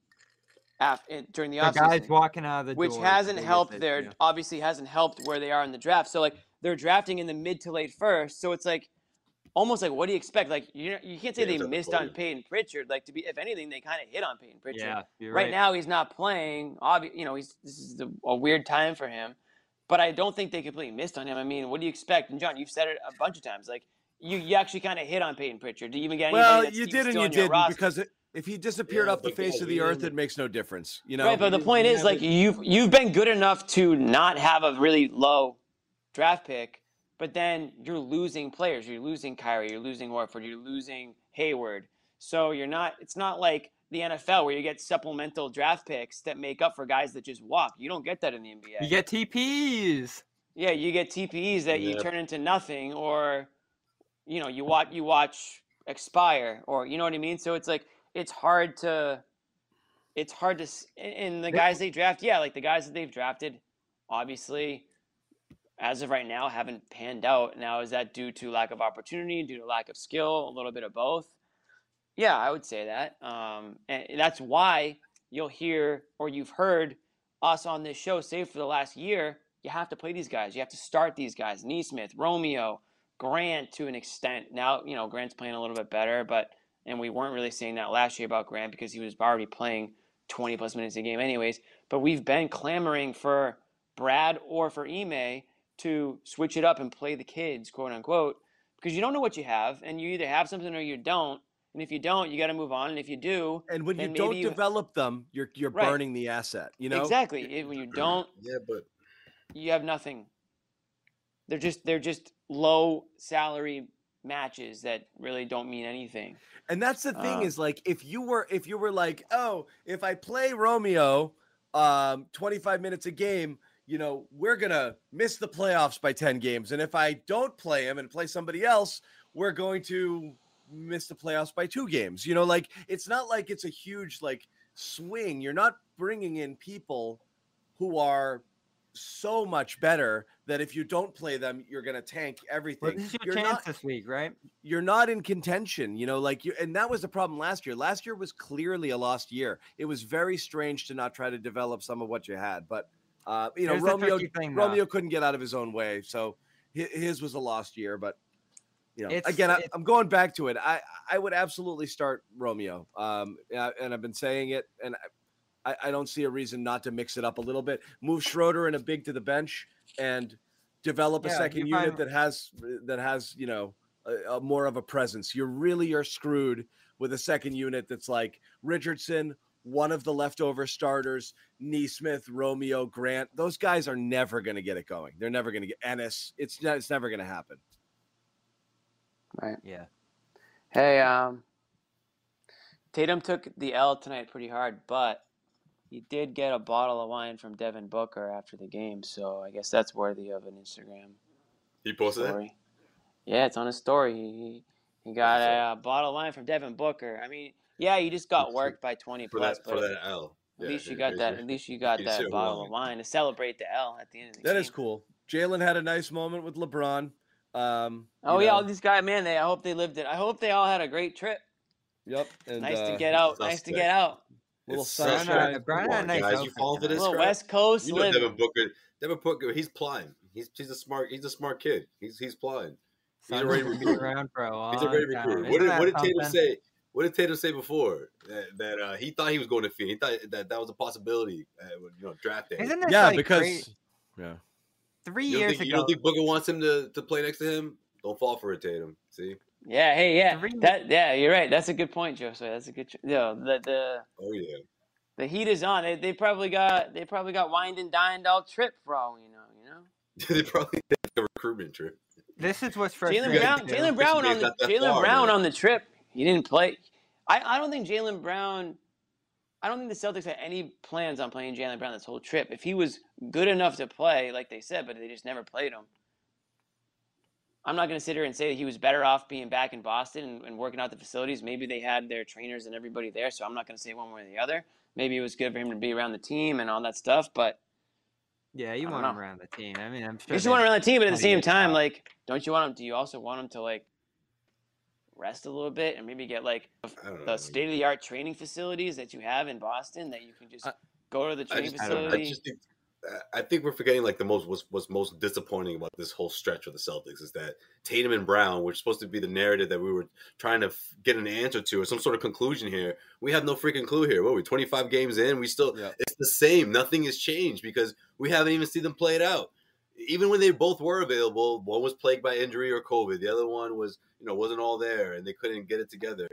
after during the the guys offseason, walking out of the which door hasn't biggest helped their issue. obviously hasn't helped where they are in the draft. So like they're drafting in the mid to late first, so it's like almost like what do you expect? Like you you can't say Yeah, they it's the missed on podium. Payton Pritchard. Like to be if anything, they kind of hit on Payton Pritchard. Yeah, you're right, right. now he's not playing. Obvi- you know, he's this is the, a weird time for him. But I don't think they completely missed on him. I mean, what do you expect? And John, you've said it a bunch of times. Like you, you actually kind of hit on Payton Pritchard. Do you even get Well, that's you did and you didn't roster? because it, if he disappeared Yeah, off the face of the earth, it makes no difference. You know, right, but the point is, like you've you've been good enough to not have a really low draft pick, but then you're losing players. You're losing Kyrie. You're losing Horford. You're losing Hayward. So you're not. It's not like the NFL where you get supplemental draft picks that make up for guys that just walk. You don't get that in the NBA. You get TPs. Yeah, you get TPs that you turn into nothing, or you know, you watch you watch expire, or you know what I mean. So it's like it's hard to, it's hard to, s- and- and the guys they draft, yeah, like the guys that they've drafted, obviously, as of right now, haven't panned out. Now, is that due to lack of opportunity, due to lack of skill, a little bit of both? Yeah, I would say that. Um, and that's why you'll hear or you've heard us on this show say for the last year, you have to play these guys. You have to start these guys. Nesmith, Romeo, Grant to an extent. Now, you know, Grant's playing a little bit better, but and we weren't really saying that last year about Grant because he was already playing 20 plus minutes a game anyways. But we've been clamoring for Brad or for Ime to switch it up and play the kids, quote unquote, because you don't know what you have, and you either have something or you don't. And if you don't, you got to move on. And if you do, and when you don't you- develop them, you're you're Right. burning the asset. You know, exactly. When you don't, Yeah, but you have nothing. They're just they're just low salary matches that really don't mean anything. And that's the thing Uh, is like if you were if you were like, oh, if I play Romeo um 25 minutes a game, you know, we're gonna miss the playoffs by 10 games. And if I don't play him and play somebody else, we're going to miss the playoffs by two games. You know, like it's not like it's a huge like swing. You're not bringing in people who are so much better that if you don't play them, you're gonna tank everything. Well, this is your You're chance not- this week, right? you're not in contention, you know, like you, and that was the problem last year. Last year was clearly a lost year. It was very strange to not try to develop some of what you had, but uh, you know, Romeo, thing. Romeo couldn't get out of his own way, so his was a lost year. But you know, It's- again, I, I'm going back to it. I I would absolutely start Romeo, um, and and I've been saying it, and I, I don't see a reason not to mix it up a little bit. Move Schroeder and a big to the bench, and develop a Yeah, second unit find- that has that has you know a, a more of a presence. You really are screwed with a second unit that's like Richardson, one of the leftover starters, Nesmith, Romeo, Grant. Those guys are never going to get it going. They're never going to get Ennis. It's ne- it's never going to happen. Right. Yeah. Hey, um, Tatum took the L tonight pretty hard, but he did get a bottle of wine from Devin Booker after the game, so I guess that's worthy of an Instagram he posted that. story. Yeah, it's on his story. He he got a, uh bottle of wine from Devin Booker. I mean, yeah, you just got worked by twenty for plus, that for that L. at Yeah, least you got that. At least you got that should bottle of wine to celebrate the L at the end of the That game. is cool. Jaylen had a nice moment with LeBron. Um, Oh you yeah, know, all these guys, man. They I hope they lived it. I hope they all had a great trip. Yep. And, nice uh, to get out. Nice to get out. Little It's sunshine. suspect. Brian- Brian Come had on, a nice guys, you outfit falling for this little crap? West Coast You know living. Devin Booker. Devin Booker. He's plying. He's he's a smart. He's a smart kid. He's he's plying. He's Suns already will be recruited. around for a long He's already time. recruited. Isn't What did that what did Tatum say? What did Tatum say before that, that uh, he thought he was going to Phoenix? He thought that that was a possibility. Uh, you know, draft day. Isn't this Yeah, like because great? yeah. three years think, you don't think Booker wants him to, to play next to him? Don't fall for it, Tatum. See? Yeah, hey, yeah, Three- that, yeah, you're right. That's a good point, Joseph. That's a good, tr- yeah, the, the, Oh yeah. The heat is on. They, they probably got they probably got wined and dined all trip for all we know. You know. they probably did a recruitment trip. This is what's Jaylen frustrating. Brown, too. Jaylen Brown on the Jaylen Brown man. on the trip. He didn't play. I, I don't think Jaylen Brown. I don't think the Celtics had any plans on playing Jaylen Brown this whole trip. If he was good enough to play, like they said, but they just never played him. I'm not going to sit here and say that he was better off being back in Boston and, and working out the facilities. Maybe they had their trainers and everybody there, so I'm not going to say one way or the other. Maybe it was good for him to be around the team and all that stuff, but Yeah, you want don't him know. around the team. I mean, I'm sure. you just want him around the team, but at the same time, like, don't you want him? Do you also want him to like rest a little bit and maybe get like I know. the state of the art training facilities that you have in Boston that you can just I- go to the I training just, facility? I just think I think we're forgetting like the most what's, what's most disappointing about this whole stretch for the Celtics is that Tatum and Brown, which is supposed to be the narrative that we were trying to f- get an answer to or some sort of conclusion here. We have no freaking clue here. What are we 25 games in? We still Yeah. it's the same. Nothing has changed because we haven't even seen them play it out. Even when they both were available, one was plagued by injury or COVID. The other one was, you know, wasn't all there and they couldn't get it together.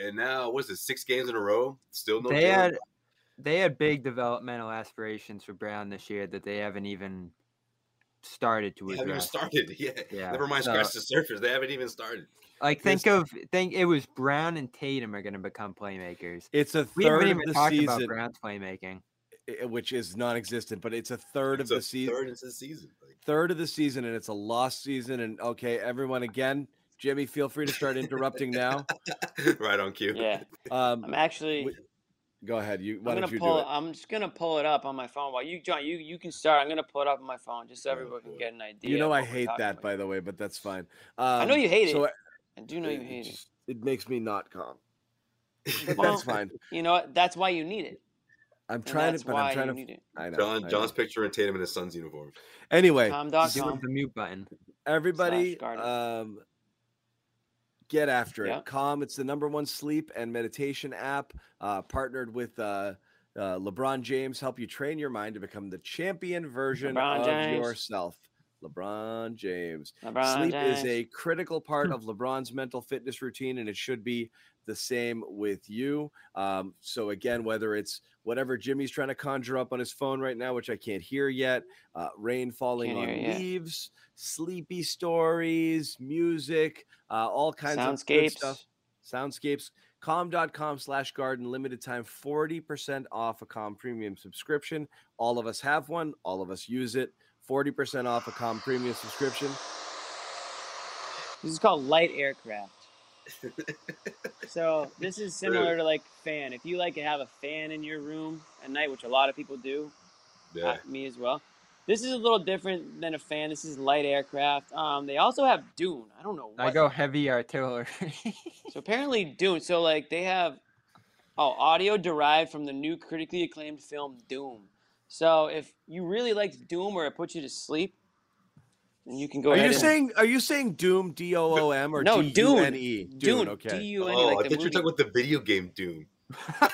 And now, what is it? Six games in a row, still no. they Jaylen had they had big developmental aspirations for Brown this year that they haven't even started to They haven't even started. Yeah. Yeah, Never mind so- scratch the surface. They haven't even started. Like This- think of think it was Brown and Tatum are going to become playmakers. It's a We haven't third of even the talked about season, Brown's playmaking. I- which is non-existent, but it's a third It's of a the season. third into the season. Like, third of the season and it's a lost season and okay everyone again jimmy feel free to start interrupting now right on cue. yeah, um I'm actually. we- go ahead you why I'm don't you pull. do it I'm just gonna pull it up on my phone while you, John. You you can start. I'm gonna pull it up on my phone just so everyone can get an idea. you know i hate that about. by the way but that's fine I know Um, you hate so it. I do know you hate it. just- it makes me not calm Well, that's fine You know what? That's why you need it. I'm trying to but i'm trying to need it. i know, I John know. John's picture and Tatum in his son's uniform. anyway Tom Give Dawson. him the mute button. everybody um get after Yeah. it calm it's the number one sleep and meditation app uh partnered with uh uh, LeBron James help you train your mind to become the champion version LeBron of James. yourself. LeBron James. LeBron Sleep James. is a critical part of LeBron's mental fitness routine, and it should be the same with you. Um, so, again, whether it's whatever Jimmy's trying to conjure up on his phone right now, which I can't hear yet, uh, rain falling on yet. leaves, sleepy stories, music, uh, all kinds of good Soundscapes. stuff. Soundscapes. Calm.com slash garden, limited time, 40% off a Calm premium subscription. All of us have one, all of us use it. 40% off a Calm premium subscription. This is called light aircraft. so this is similar to like fan. If you like to have a fan in your room at night, which a lot of people do, Yeah. uh, me as well. This is a little different than a fan. This is light aircraft. Um, they also have Dune. I don't know. What. I go heavy artillery. So apparently Dune. So like they have oh audio derived from the new critically acclaimed film Doom. So if you really liked Doom or it puts you to sleep, then you can go Are ahead. you and- saying are you saying Doom D O O M or no D U Dune? N E? Dune. okay. D U N E. Oh, Like I the thought you were talking about the video game Doom.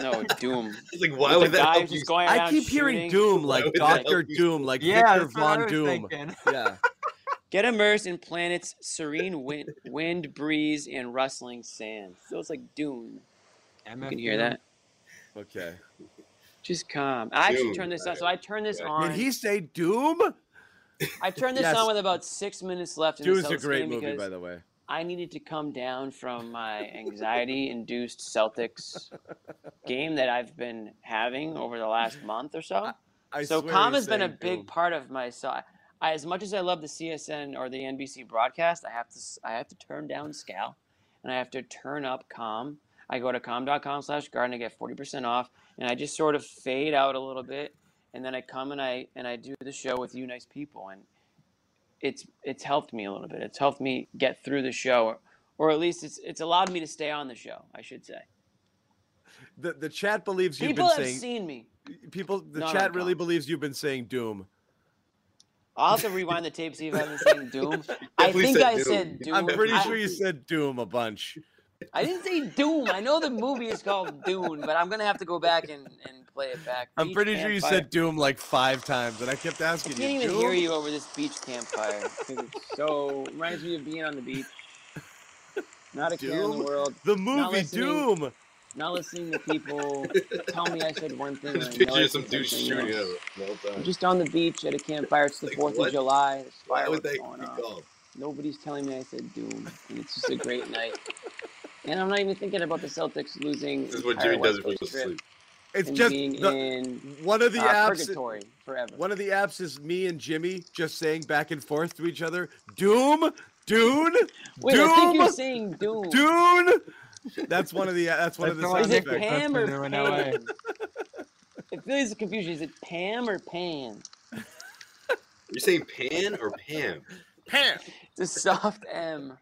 No Doom. It's like, why With would that help you? going I keep hearing shooting. Doom like Doctor? Doom, like yeah, Victor that's what I Von Doom. thinking. Yeah. Get immersed in planets, serene wind, wind, breeze, and rustling sand. Feels like Dune. You can hear that. Okay. Just calm. I actually Dune, turned this on. So I turned this Yeah. on. Did he say Doom? I turned this Yes. on with about six minutes left in Doom's the a great movie, by the way. I needed to come down from my anxiety-induced Celtics game that I've been having over the last month or so. I so swear calm has been a big Doom. part of my so I, as much as I love the CSN or the NBC broadcast, I have to I have to turn down Scal, and I have to turn up calm. I go to calm.com slash garden to get 40% off, and I just sort of fade out a little bit, and then I come and I and I do the show with you nice people, and it's it's helped me a little bit. It's helped me get through the show, or, or at least it's it's allowed me to stay on the show, I should say. The the chat believes you've People been have saying seen me. people the Not chat really believes you've been saying Doom. I'll have to rewind the tape see if I've been saying Doom. I think said I Doom. said Doom. I'm pretty I- sure you said Doom a bunch. I didn't say Doom. I know the movie is called Dune, but I'm gonna have to go back and, and play it back. I'm Beach pretty sure you said Doom like five times, and I kept asking I can't you. even Doom? hear you over this beach campfire. it's so reminds me of being on the beach. Not a care in the world. The movie listening. Doom. not listening to people tell me I said one thing. Just and I know picture I some said dude shooting at him the whole I'm just on the beach at a campfire. It's the Fourth what? of July. There's Why would they going be off. called? Nobody's telling me I said doom, and it's just a great night. And I'm not even thinking about the Celtics losing. This is what Jimmy does West before he goes to sleep. It's and just being the, in one of the uh, apps. purgatory forever. One of the apps is me and Jimmy just saying back and forth to each other, Doom, Dune, Wait, Doom, I think you're saying doom. Dune. That's one of the. That's one of the sound Is it. Pam or when LA. Pan? It feels confusion. Is it Pam or Pan? You're saying Pan or Pam? Pam. It's a soft M.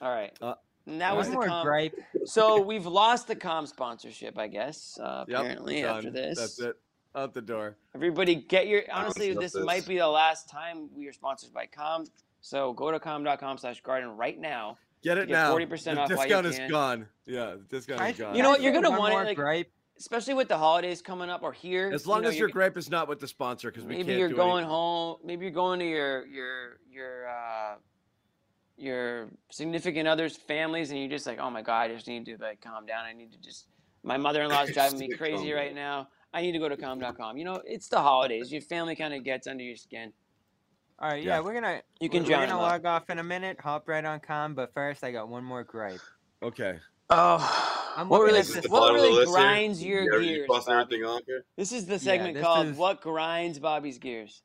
All right. Uh, And that was the more com. gripe. So we've lost the Calm sponsorship, I guess. Uh, Yep, apparently, done. after this, That's it. Out the door. everybody get your. Honestly, this this. might be the last time we are sponsored by Calm. So go to calm.com/slash garden right now. Get it Get now. 40% off while you discount is can. gone. Yeah, the discount I- is gone. You know what, you're gonna one want it, like, gripe. Especially with the holidays coming up or here. as you long know, as your gripe is not with the sponsor, because we maybe can't you're do going any- home maybe you're going to your your your uh your significant others families and you're just like oh my god i just need to like calm down i need to just my mother-in-law's driving me crazy right down. now i need to go to calm.com you know it's the holidays your family kind of gets under your skin All right, yeah, Yeah. we're gonna You can we're, drown we're gonna log off in a minute. Hop right on Calm, but first I got one more gripe. Okay. oh I'm what really, this- what bottom of the really list here. grinds your You, you gears crossing Bobby? everything off here? this is the segment this called is- what grinds bobby's gears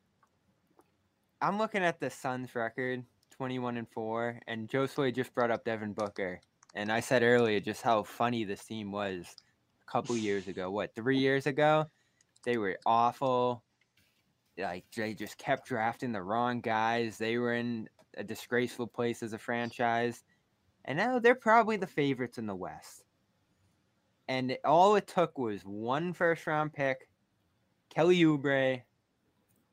I'm looking at the Suns record, 21 and four, and Josue just brought up Devin Booker, and I said earlier just how funny this team was a couple years ago. What three years ago? They were awful. Like they just kept drafting the wrong guys. They were in a disgraceful place as a franchise, and now they're probably the favorites in the West. And all it took was one first round pick, Kelly Oubre,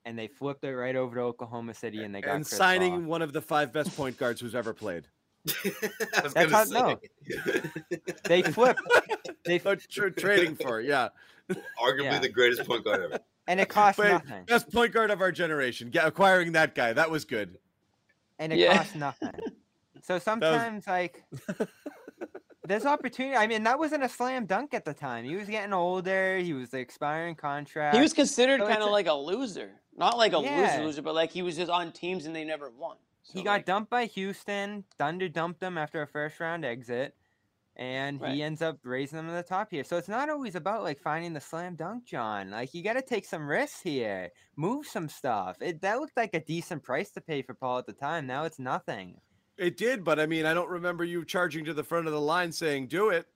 and they flipped it right over to Oklahoma City, and they got And Chris signing Paul. one of the five best point guards who's ever played. I was That's gonna how- say. They flipped. They tr- trading for, yeah. Arguably Yeah. the greatest point guard ever. and it cost Wait, nothing. best point guard of our generation. Get, acquiring that guy. That was good. and it Yeah. costs nothing. So sometimes, like, there's opportunity. I mean, that wasn't a slam dunk at the time. He was getting older. He was the expiring contract. he was considered so kind of like a loser not like a Yeah. loser loser but like he was just on teams and they never won He So, got like, dumped by Houston. Thunder dumped him after a first round exit. And Right. he ends up raising them to the top here. So it's not always about like finding the slam dunk, John. Like you got to take some risks here, move some stuff. It that looked like a decent price to pay for Paul at the time. Now it's nothing. It did, but I mean, I don't remember you charging to the front of the line saying, do it.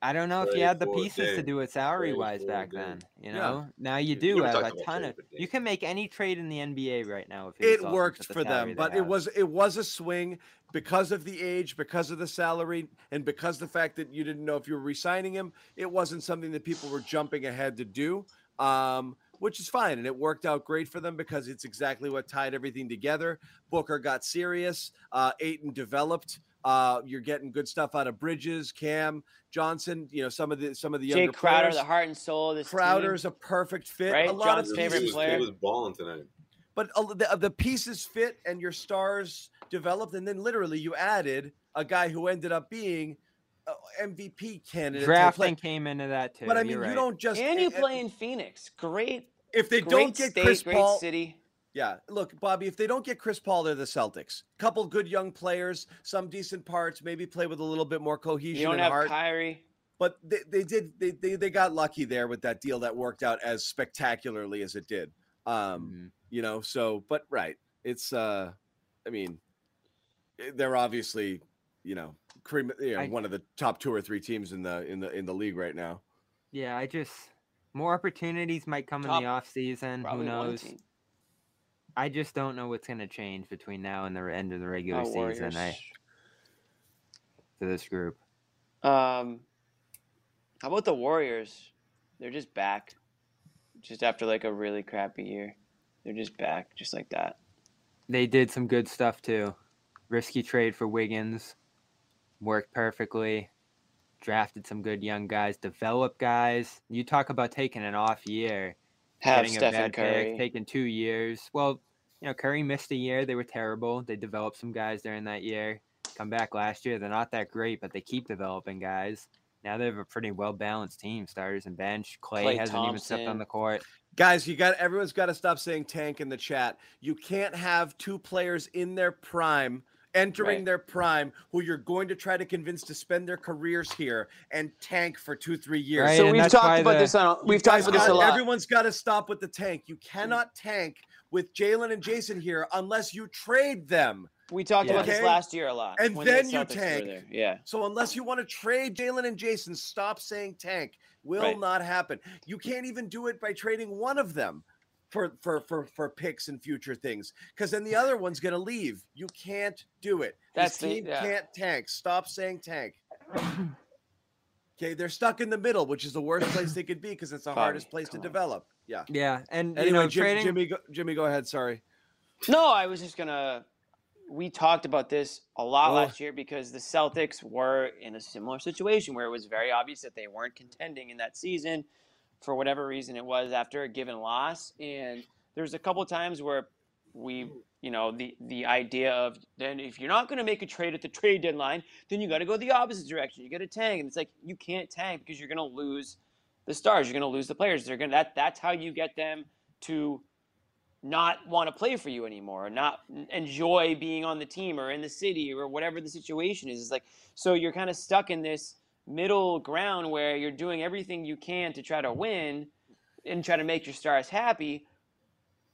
I don't know if you had the for pieces to do it salary wise back Dame. then. You Yeah. know, now you You do have a ton of. You can make any trade in the NBA right now. If It worked with the for them, they but it have. was it was a swing because of the age, because of the salary, and because the fact that you didn't know if you were re-signing him. It wasn't something that people were jumping ahead to do, um, which is fine, and it worked out great for them because it's exactly what tied everything together. Booker got serious. Uh, Ayton developed. Uh, you're getting good stuff out of Bridges, Cam Johnson. You know some of the some of the Jay younger Crowder, players. the heart and soul of this Crowder's team. a perfect fit. Right? A lot John's of favorite he pieces was, player. He was balling tonight. but a- the, the pieces fit and your stars developed and then literally you added a guy who ended up being a MVP candidate. drafting came into that too. But I mean, you're you right. don't just and you play in Phoenix. Great, if they great don't get state, Chris great Paul. city. Yeah, look, Bobby, if they don't get Chris Paul, they're the Celtics. Couple good young players, some decent parts, maybe play with a little bit more cohesion You don't and have heart. Kyrie. but they, they did they, they they got lucky there with that deal that worked out as spectacularly as it did. Um, Mhm. you know so but right it's uh i mean they're obviously you know cream you know, I- one of the top two or three teams in the in the in the league right now Yeah, I just more opportunities might come in the off season. Who knows? I just don't know what's going to change between now and the end of the regular Oh, season. Warriors. I, for this group. Um, how about the Warriors? They're just back, just after like a really crappy year. They're just back, just like that. They did some good stuff too. Risky trade for Wiggins worked perfectly. Drafted some good young guys, developed guys. You talk about taking an off year, Have getting a bad Curry. pick, taking two years. Well, you know, Curry missed a year. They were terrible. They developed some guys during that year. Come back last year, they're not that great, but they keep developing guys. now they have a pretty well balanced team, starters and bench. Clay, Klay hasn't even stepped on the court. Guys, you got everyone's got to stop saying tank in the chat. You can't have two players in their prime entering Right. their prime who you're going to try to convince to spend their careers here and tank for 2-3 years. Right, So we've that's why talked about the- this on. You We've talked about this a lot. Everyone's got to stop with the tank. You cannot tank with Jaylen and Jayson here unless you trade them. We talked about this last year a lot. And when the then you tank. Yeah. So unless you want to trade Jaylen and Jayson, stop saying tank. Will Right. not happen. You can't even do it by trading one of them for for for for picks and future things because then the other one's going to leave. You can't do it. That's this the- team yeah. can't tank. Stop saying tank. Okay, they're stuck in the middle, which is the worst place they could be because it's the Bobby, hardest place to on. develop. Yeah. Yeah, and you Anyway, know, Jim, trading. Jimmy, go, Jimmy, go ahead. Sorry. No, I was just gonna. We talked about this a lot Oh. last year because the Celtics were in a similar situation where it was very obvious that they weren't contending in that season for whatever reason it was after a given loss. And there's a couple times where we, you know, the the idea of then if you're not going to make a trade at the trade deadline, then you got to go the opposite direction. You got to tank, and it's like you can't tank because you're going to lose the stars. You're going to lose the players. They're going that. That's how you get them to not want to play for you anymore, or not enjoy being on the team or in the city or whatever the situation is. It's like so you're kind of stuck in this middle ground where you're doing everything you can to try to win and try to make your stars happy,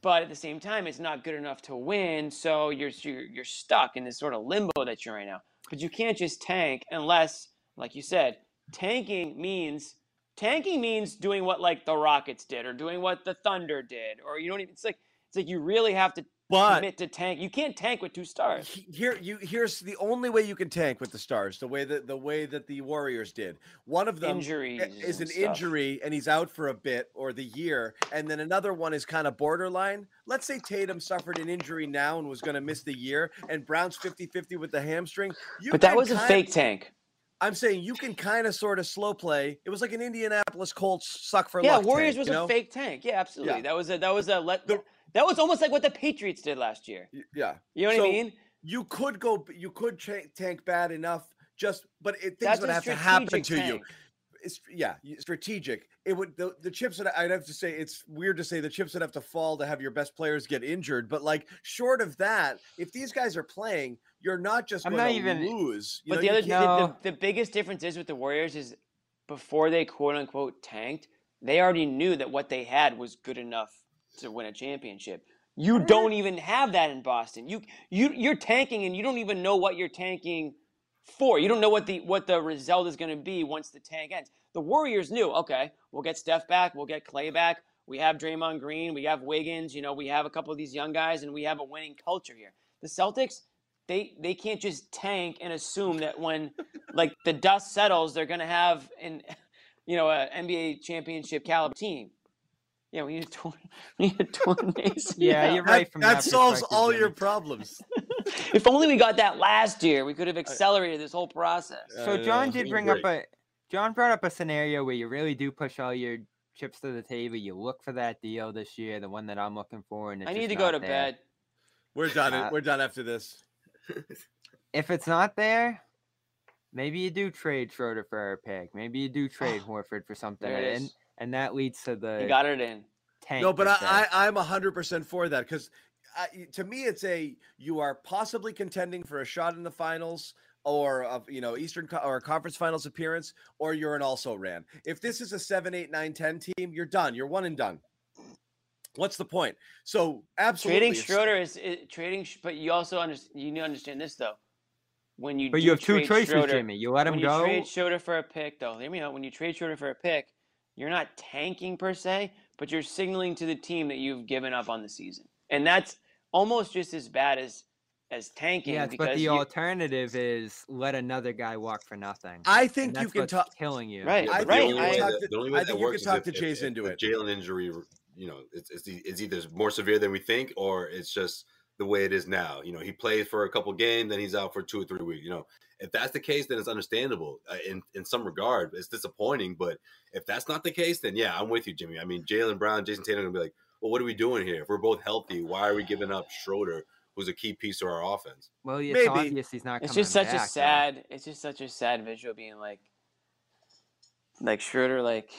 but at the same time, it's not good enough to win. So you're you're, you're stuck in this sort of limbo that you're in now. But you can't just tank unless, like you said, tanking means tanking means doing what like the Rockets did or doing what the Thunder did, or you don't even. It's like it's like you really have to But commit to tank. You can't tank with two stars. here you here's the only way you can tank with the stars the way that the way that the warriors did one of them Injuries is an stuff. injury and he's out for a bit or the year and then another one is kind of borderline let's say tatum suffered an injury now and was going to miss the year and brown's 50-50 with the hamstring you But that was a fake tank. i'm saying you can kind of sort of slow play it was like an indianapolis colts suck for Yeah, luck Yeah, Warriors tank, was you a fake tank. Yeah, absolutely. Yeah. That was a that was a let. The- that was almost like what the Patriots did last year. Yeah You know what So, I mean? you could go you could tank bad enough just but it, things That's would have to happen to you it's yeah strategic it would the, the chips that i'd have to say it's weird to say the chips would have to fall to have your best players get injured but like short of that if these guys are playing you're not just going not to even- lose you But know, the other No. the, the biggest difference is with the Warriors is before they quote unquote tanked, they already knew that what they had was good enough to win a championship. You don't even have that in Boston. You you you're tanking and you don't even know what you're tanking for. You don't know what the what the result is going to be once the tank ends. The Warriors knew, okay, we'll get Steph back, we'll get Klay back. We have Draymond Green, we have Wiggins, you know, we have a couple of these young guys and we have a winning culture here. The Celtics, they they can't just tank and assume that when like the dust settles, they're going to have an you know, a NBA championship caliber team. Yeah, we need a torn, we need a torn ACL. Yeah, you're right from that that solves all your problems If only we got that last year, we could have accelerated this whole process. So Uh, John did bring up a John brought up a scenario where you really do push all your chips to the table. You look for that deal this year, the one that I'm looking for, and it's I need to go to there. bed. we're done Uh, we're done after this If it's not there, maybe you do trade Schroeder for a pick. Maybe you do trade Horford for something, and is. And that leads to the You got it in. tank. no but I. I i'm 100% for that because to me it's a you are possibly contending for a shot in the finals or of you know eastern Co- or a conference finals appearance or you're an also ran if this is a 7 8 9 10 team you're done you're one and done what's the point so absolutely Trading Schroeder is, is trading, but you also understand. You need to understand this though. When you but you have two trade choices, Schroeder, Jimmy. You let him when you go. trade Schroeder for a pick, though, hear me out. When you trade Schroeder for a pick, you're not tanking per se, but you're signaling to the team that you've given up on the season, and that's almost just as bad as as tanking. Yes, but the you- alternative is let another guy walk for nothing. i think you can talk killing you. Right, I but right, The only I- way talk that, to- the only I way that think you works talk is to if, Chase if, into if it. Jaylen injury, you know, it's, it's it's either more severe than we think, or it's just the way it is now. You know, he plays for a couple games, then he's out for two or three weeks. You know, if that's the case, then it's understandable uh, in in some regard. It's disappointing, but if that's not the case, then yeah, I'm with you, Jimmy. I mean, Jaylen Brown, Jayson Tatum, are gonna be like, well, what are we doing here? If we're both healthy, why are we giving up Schroeder, who's a key piece of our offense? Well, it's Maybe. obvious he's not. it's coming just such back, a though. sad. It's just such a sad visual being like. like Schroeder, like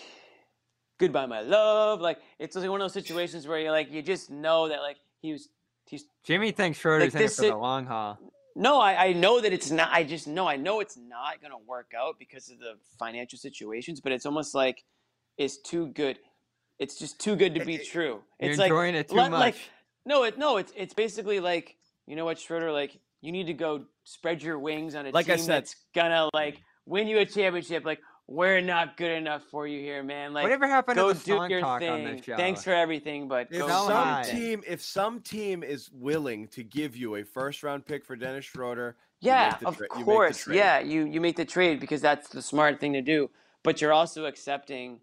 goodbye, my love. Like it's like one of those situations where you're like you just know that like he was he's Jimmy thinks Schroeder's in it this for the long haul. No, I, I know that it's not. I just know I know it's not gonna work out because of the financial situations. But it's almost like it's too good. It's just too good to be true. You're It's like enjoying it too let- much. like no, it no, it's it's basically like you know what Schroeder like. You need to go spread your wings on a Like I team said- that's gonna like win you a championship. Like we're not good enough for you here, man. Like Whatever happened go to the do song your talk on thing. this show? Thanks for everything, but If go Sell do your some high. team, if some team is willing to give you a first round pick for Dennis Schroeder, Yeah, make of tra- you make the course. trade. Yeah, you you make the trade because that's the smart thing to do. But you're also accepting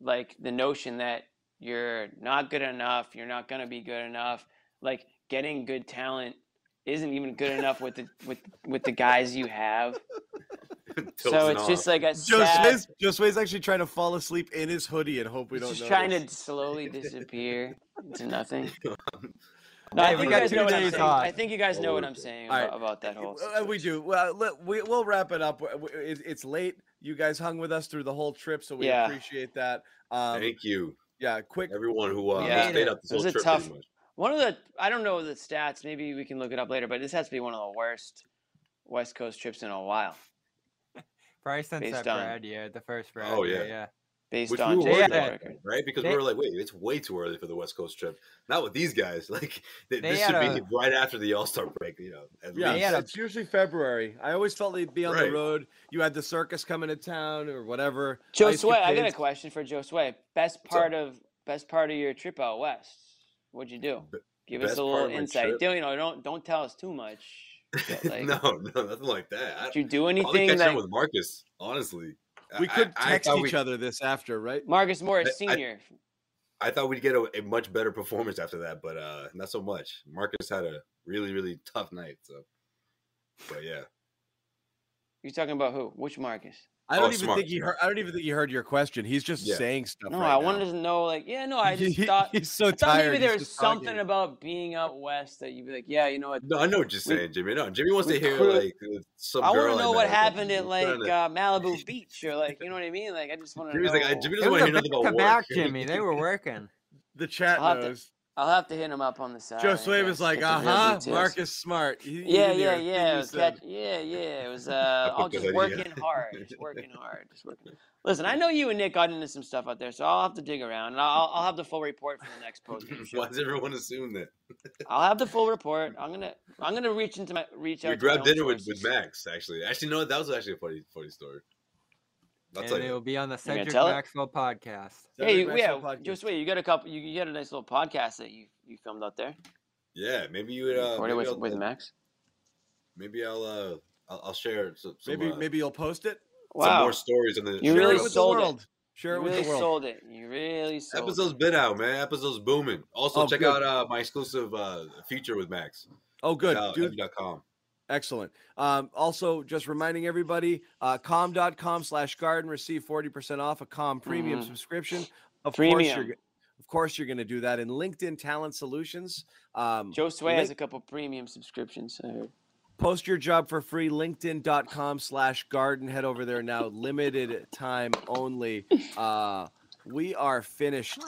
like the notion that you're not good enough, you're not going to be good enough. Like getting good talent isn't even good enough with the with with the guys you have. so Tilting it's just like a Joe sad, Sway's, Joe Sway's actually trying to fall asleep in his hoodie and hope we it's don't just know. trying to slowly disappear into nothing. No, Hey, I think you guys know what I'm saying. I think you guys know what I'm saying All right. about, about that whole. Uh, we do. Well, let, we, we'll wrap it up. W- w- it- It's late. You guys hung with us through the whole trip, so we Yeah. appreciate that. Um, Thank you, yeah, quick. everyone who uh, Yeah. stayed up this It was whole a trip. tough- pretty much. One of the I don't know the stats. Maybe we can look it up later. But this has to be one of the worst West Coast trips in a while, Probably since Based that on- Brad year, the first Brad Oh, yeah. yeah. based Which on we uh, were Jay worried had- about, record. right? Because they- we were like, wait, it's way too early for the West Coast trip. Not with these guys. Like th- They this should had be a- right after the All Star break. You know, at Yeah, They had a- it's usually February. I always felt they'd be on the road. You had the circus coming to town or whatever. Joe Ice Sway, I got a Capades. question for Joe Sway. Best What's up? part of best part of your trip out west. What'd you do? B- Give us best a part little of my insight. trip? Don't you know? Don't don't tell us too much. But, like, no, no, nothing like that. Did you do I'll anything catch that with Marcus. Honestly, We could I- I text thought each we- other this after, right? Marcus Morris I- I- Senior? I thought we'd get a, a much better performance after that, but uh not so much. Marcus had a really, really tough night. So, but yeah, You're talking about who? Which Marcus? I don't Oh, even smart, think he heard. I don't even think he heard your question. He's just Yeah. saying stuff. No, right I now. wanted to know. Like, yeah, no, I just he- thought. he's so I thought tired. maybe he's there was something talking. about being out west that you'd be like, yeah, you know what? no, I know what you're We- saying, Jimmy. No, Jimmy wants to hear clear- like uh, some I want to know what or happened at like to- uh, Malibu Beach or like, you know what I mean? Like, I just want to Jimmy's know. like, Jimmy doesn't want to hear nothing back about to back. Jimmy. They were working. The chat I'll to- knows. I'll have to hit him up on the side. Joe Sway was like, "Uh huh. Marcus Smart." He- he Yeah, didn't yeah, hear a thing yeah. It was catch, yeah, yeah. It was uh, all just working hard, just working hard, just working. Listen, I know you and Nick got into some stuff out there, so I'll have to dig around, and I'll, I'll have the full report for the next post. Why does everyone assume that? I'll have the full report. I'm gonna, I'm gonna reach into my reach out. We grabbed dinner with, with. Max. Actually, actually, no, that was actually a funny, funny story. I'll and it will be on the gonna Cedric? Maxwell podcast. Yeah, you, Cedric yeah, Maxwell podcast. Joe Sway, you got a couple. You, you had a nice little podcast that you you filmed out there. Yeah, maybe you would. Uh, maybe, with I'll, with Max. maybe I'll, uh, I'll, I'll share some, some, Maybe uh, maybe you'll post it. some Wow, more stories on the. You Share really with sold the it. world. Share you it with really the world. sold it. You really sold Episode's it. been out, man. Episode's booming. Also, Oh, check good. out uh, my exclusive uh, feature with Max. Oh, good. Check out Dude, Evie.com. Excellent. Um, also, just reminding everybody, uh, calm.com slash garden, receive 40% off a Calm premium Mhm. subscription. Of course, you're, of course, you're going to do that in LinkedIn Talent Solutions. Um, Joe Sway has a couple premium subscriptions. I heard. post your job for free, linkedin.com slash garden. Head over there now. Limited time only. Uh, we are finished.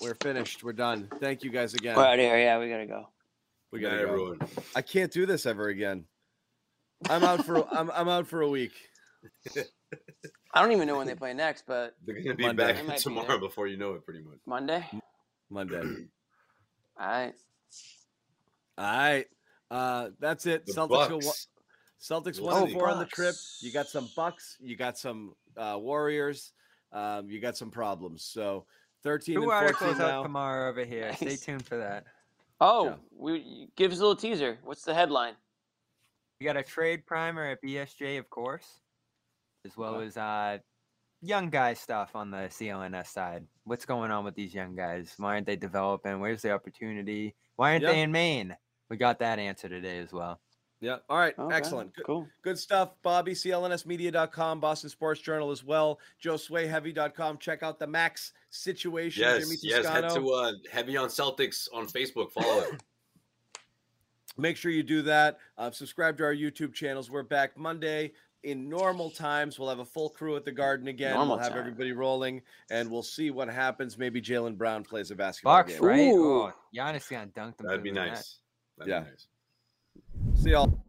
We're finished. We're done. Thank you guys again. We're out here. Yeah, we gotta go. We Good gotta night, go. everyone. I can't do this ever again. I'm out for I'm I'm out for a week. I don't even know when they play next, but They're gonna be Monday. Back might be tomorrow before you know it, pretty much. Monday. Monday. All right. All right. Uh, that's it. The Celtics go. Celtics We'll one and see. four on the trip. You got some Bucks. You got some uh, Warriors. Um, you got some problems. So thirteen Two and fourteen articles now. up tomorrow over here. Stay Nice. tuned for that. Oh, Yeah. we give us a little teaser. What's the headline? We got a trade primer at BSJ, of course, as well Okay. as uh, young guy stuff on the CLNS side. What's going on with these young guys? Why aren't they developing? Where's the opportunity? Why aren't Yeah. they in Maine? We got that answer today as well. Yeah. All right. Okay, Excellent. Good, Cool. good stuff. Bobby, CLNSmedia.com, Boston Sports Journal as well. JoeSwayHeavy.com. Check out the Max situation. Yes, Jimmy yes. Head to uh, Heavy on Celtics on Facebook. Follow it. Make sure you do that. Uh, subscribe to our YouTube channels. We're back Monday, in normal times, we'll have a full crew at the Garden again. Normal we'll have time. everybody rolling, and we'll see what happens. Maybe Jaylen Brown plays a basketball Bucks, game. right? Ooh. Oh, Giannis gonna dunk them. That'd be through the net. nice. That'd Yeah. be nice. See y'all.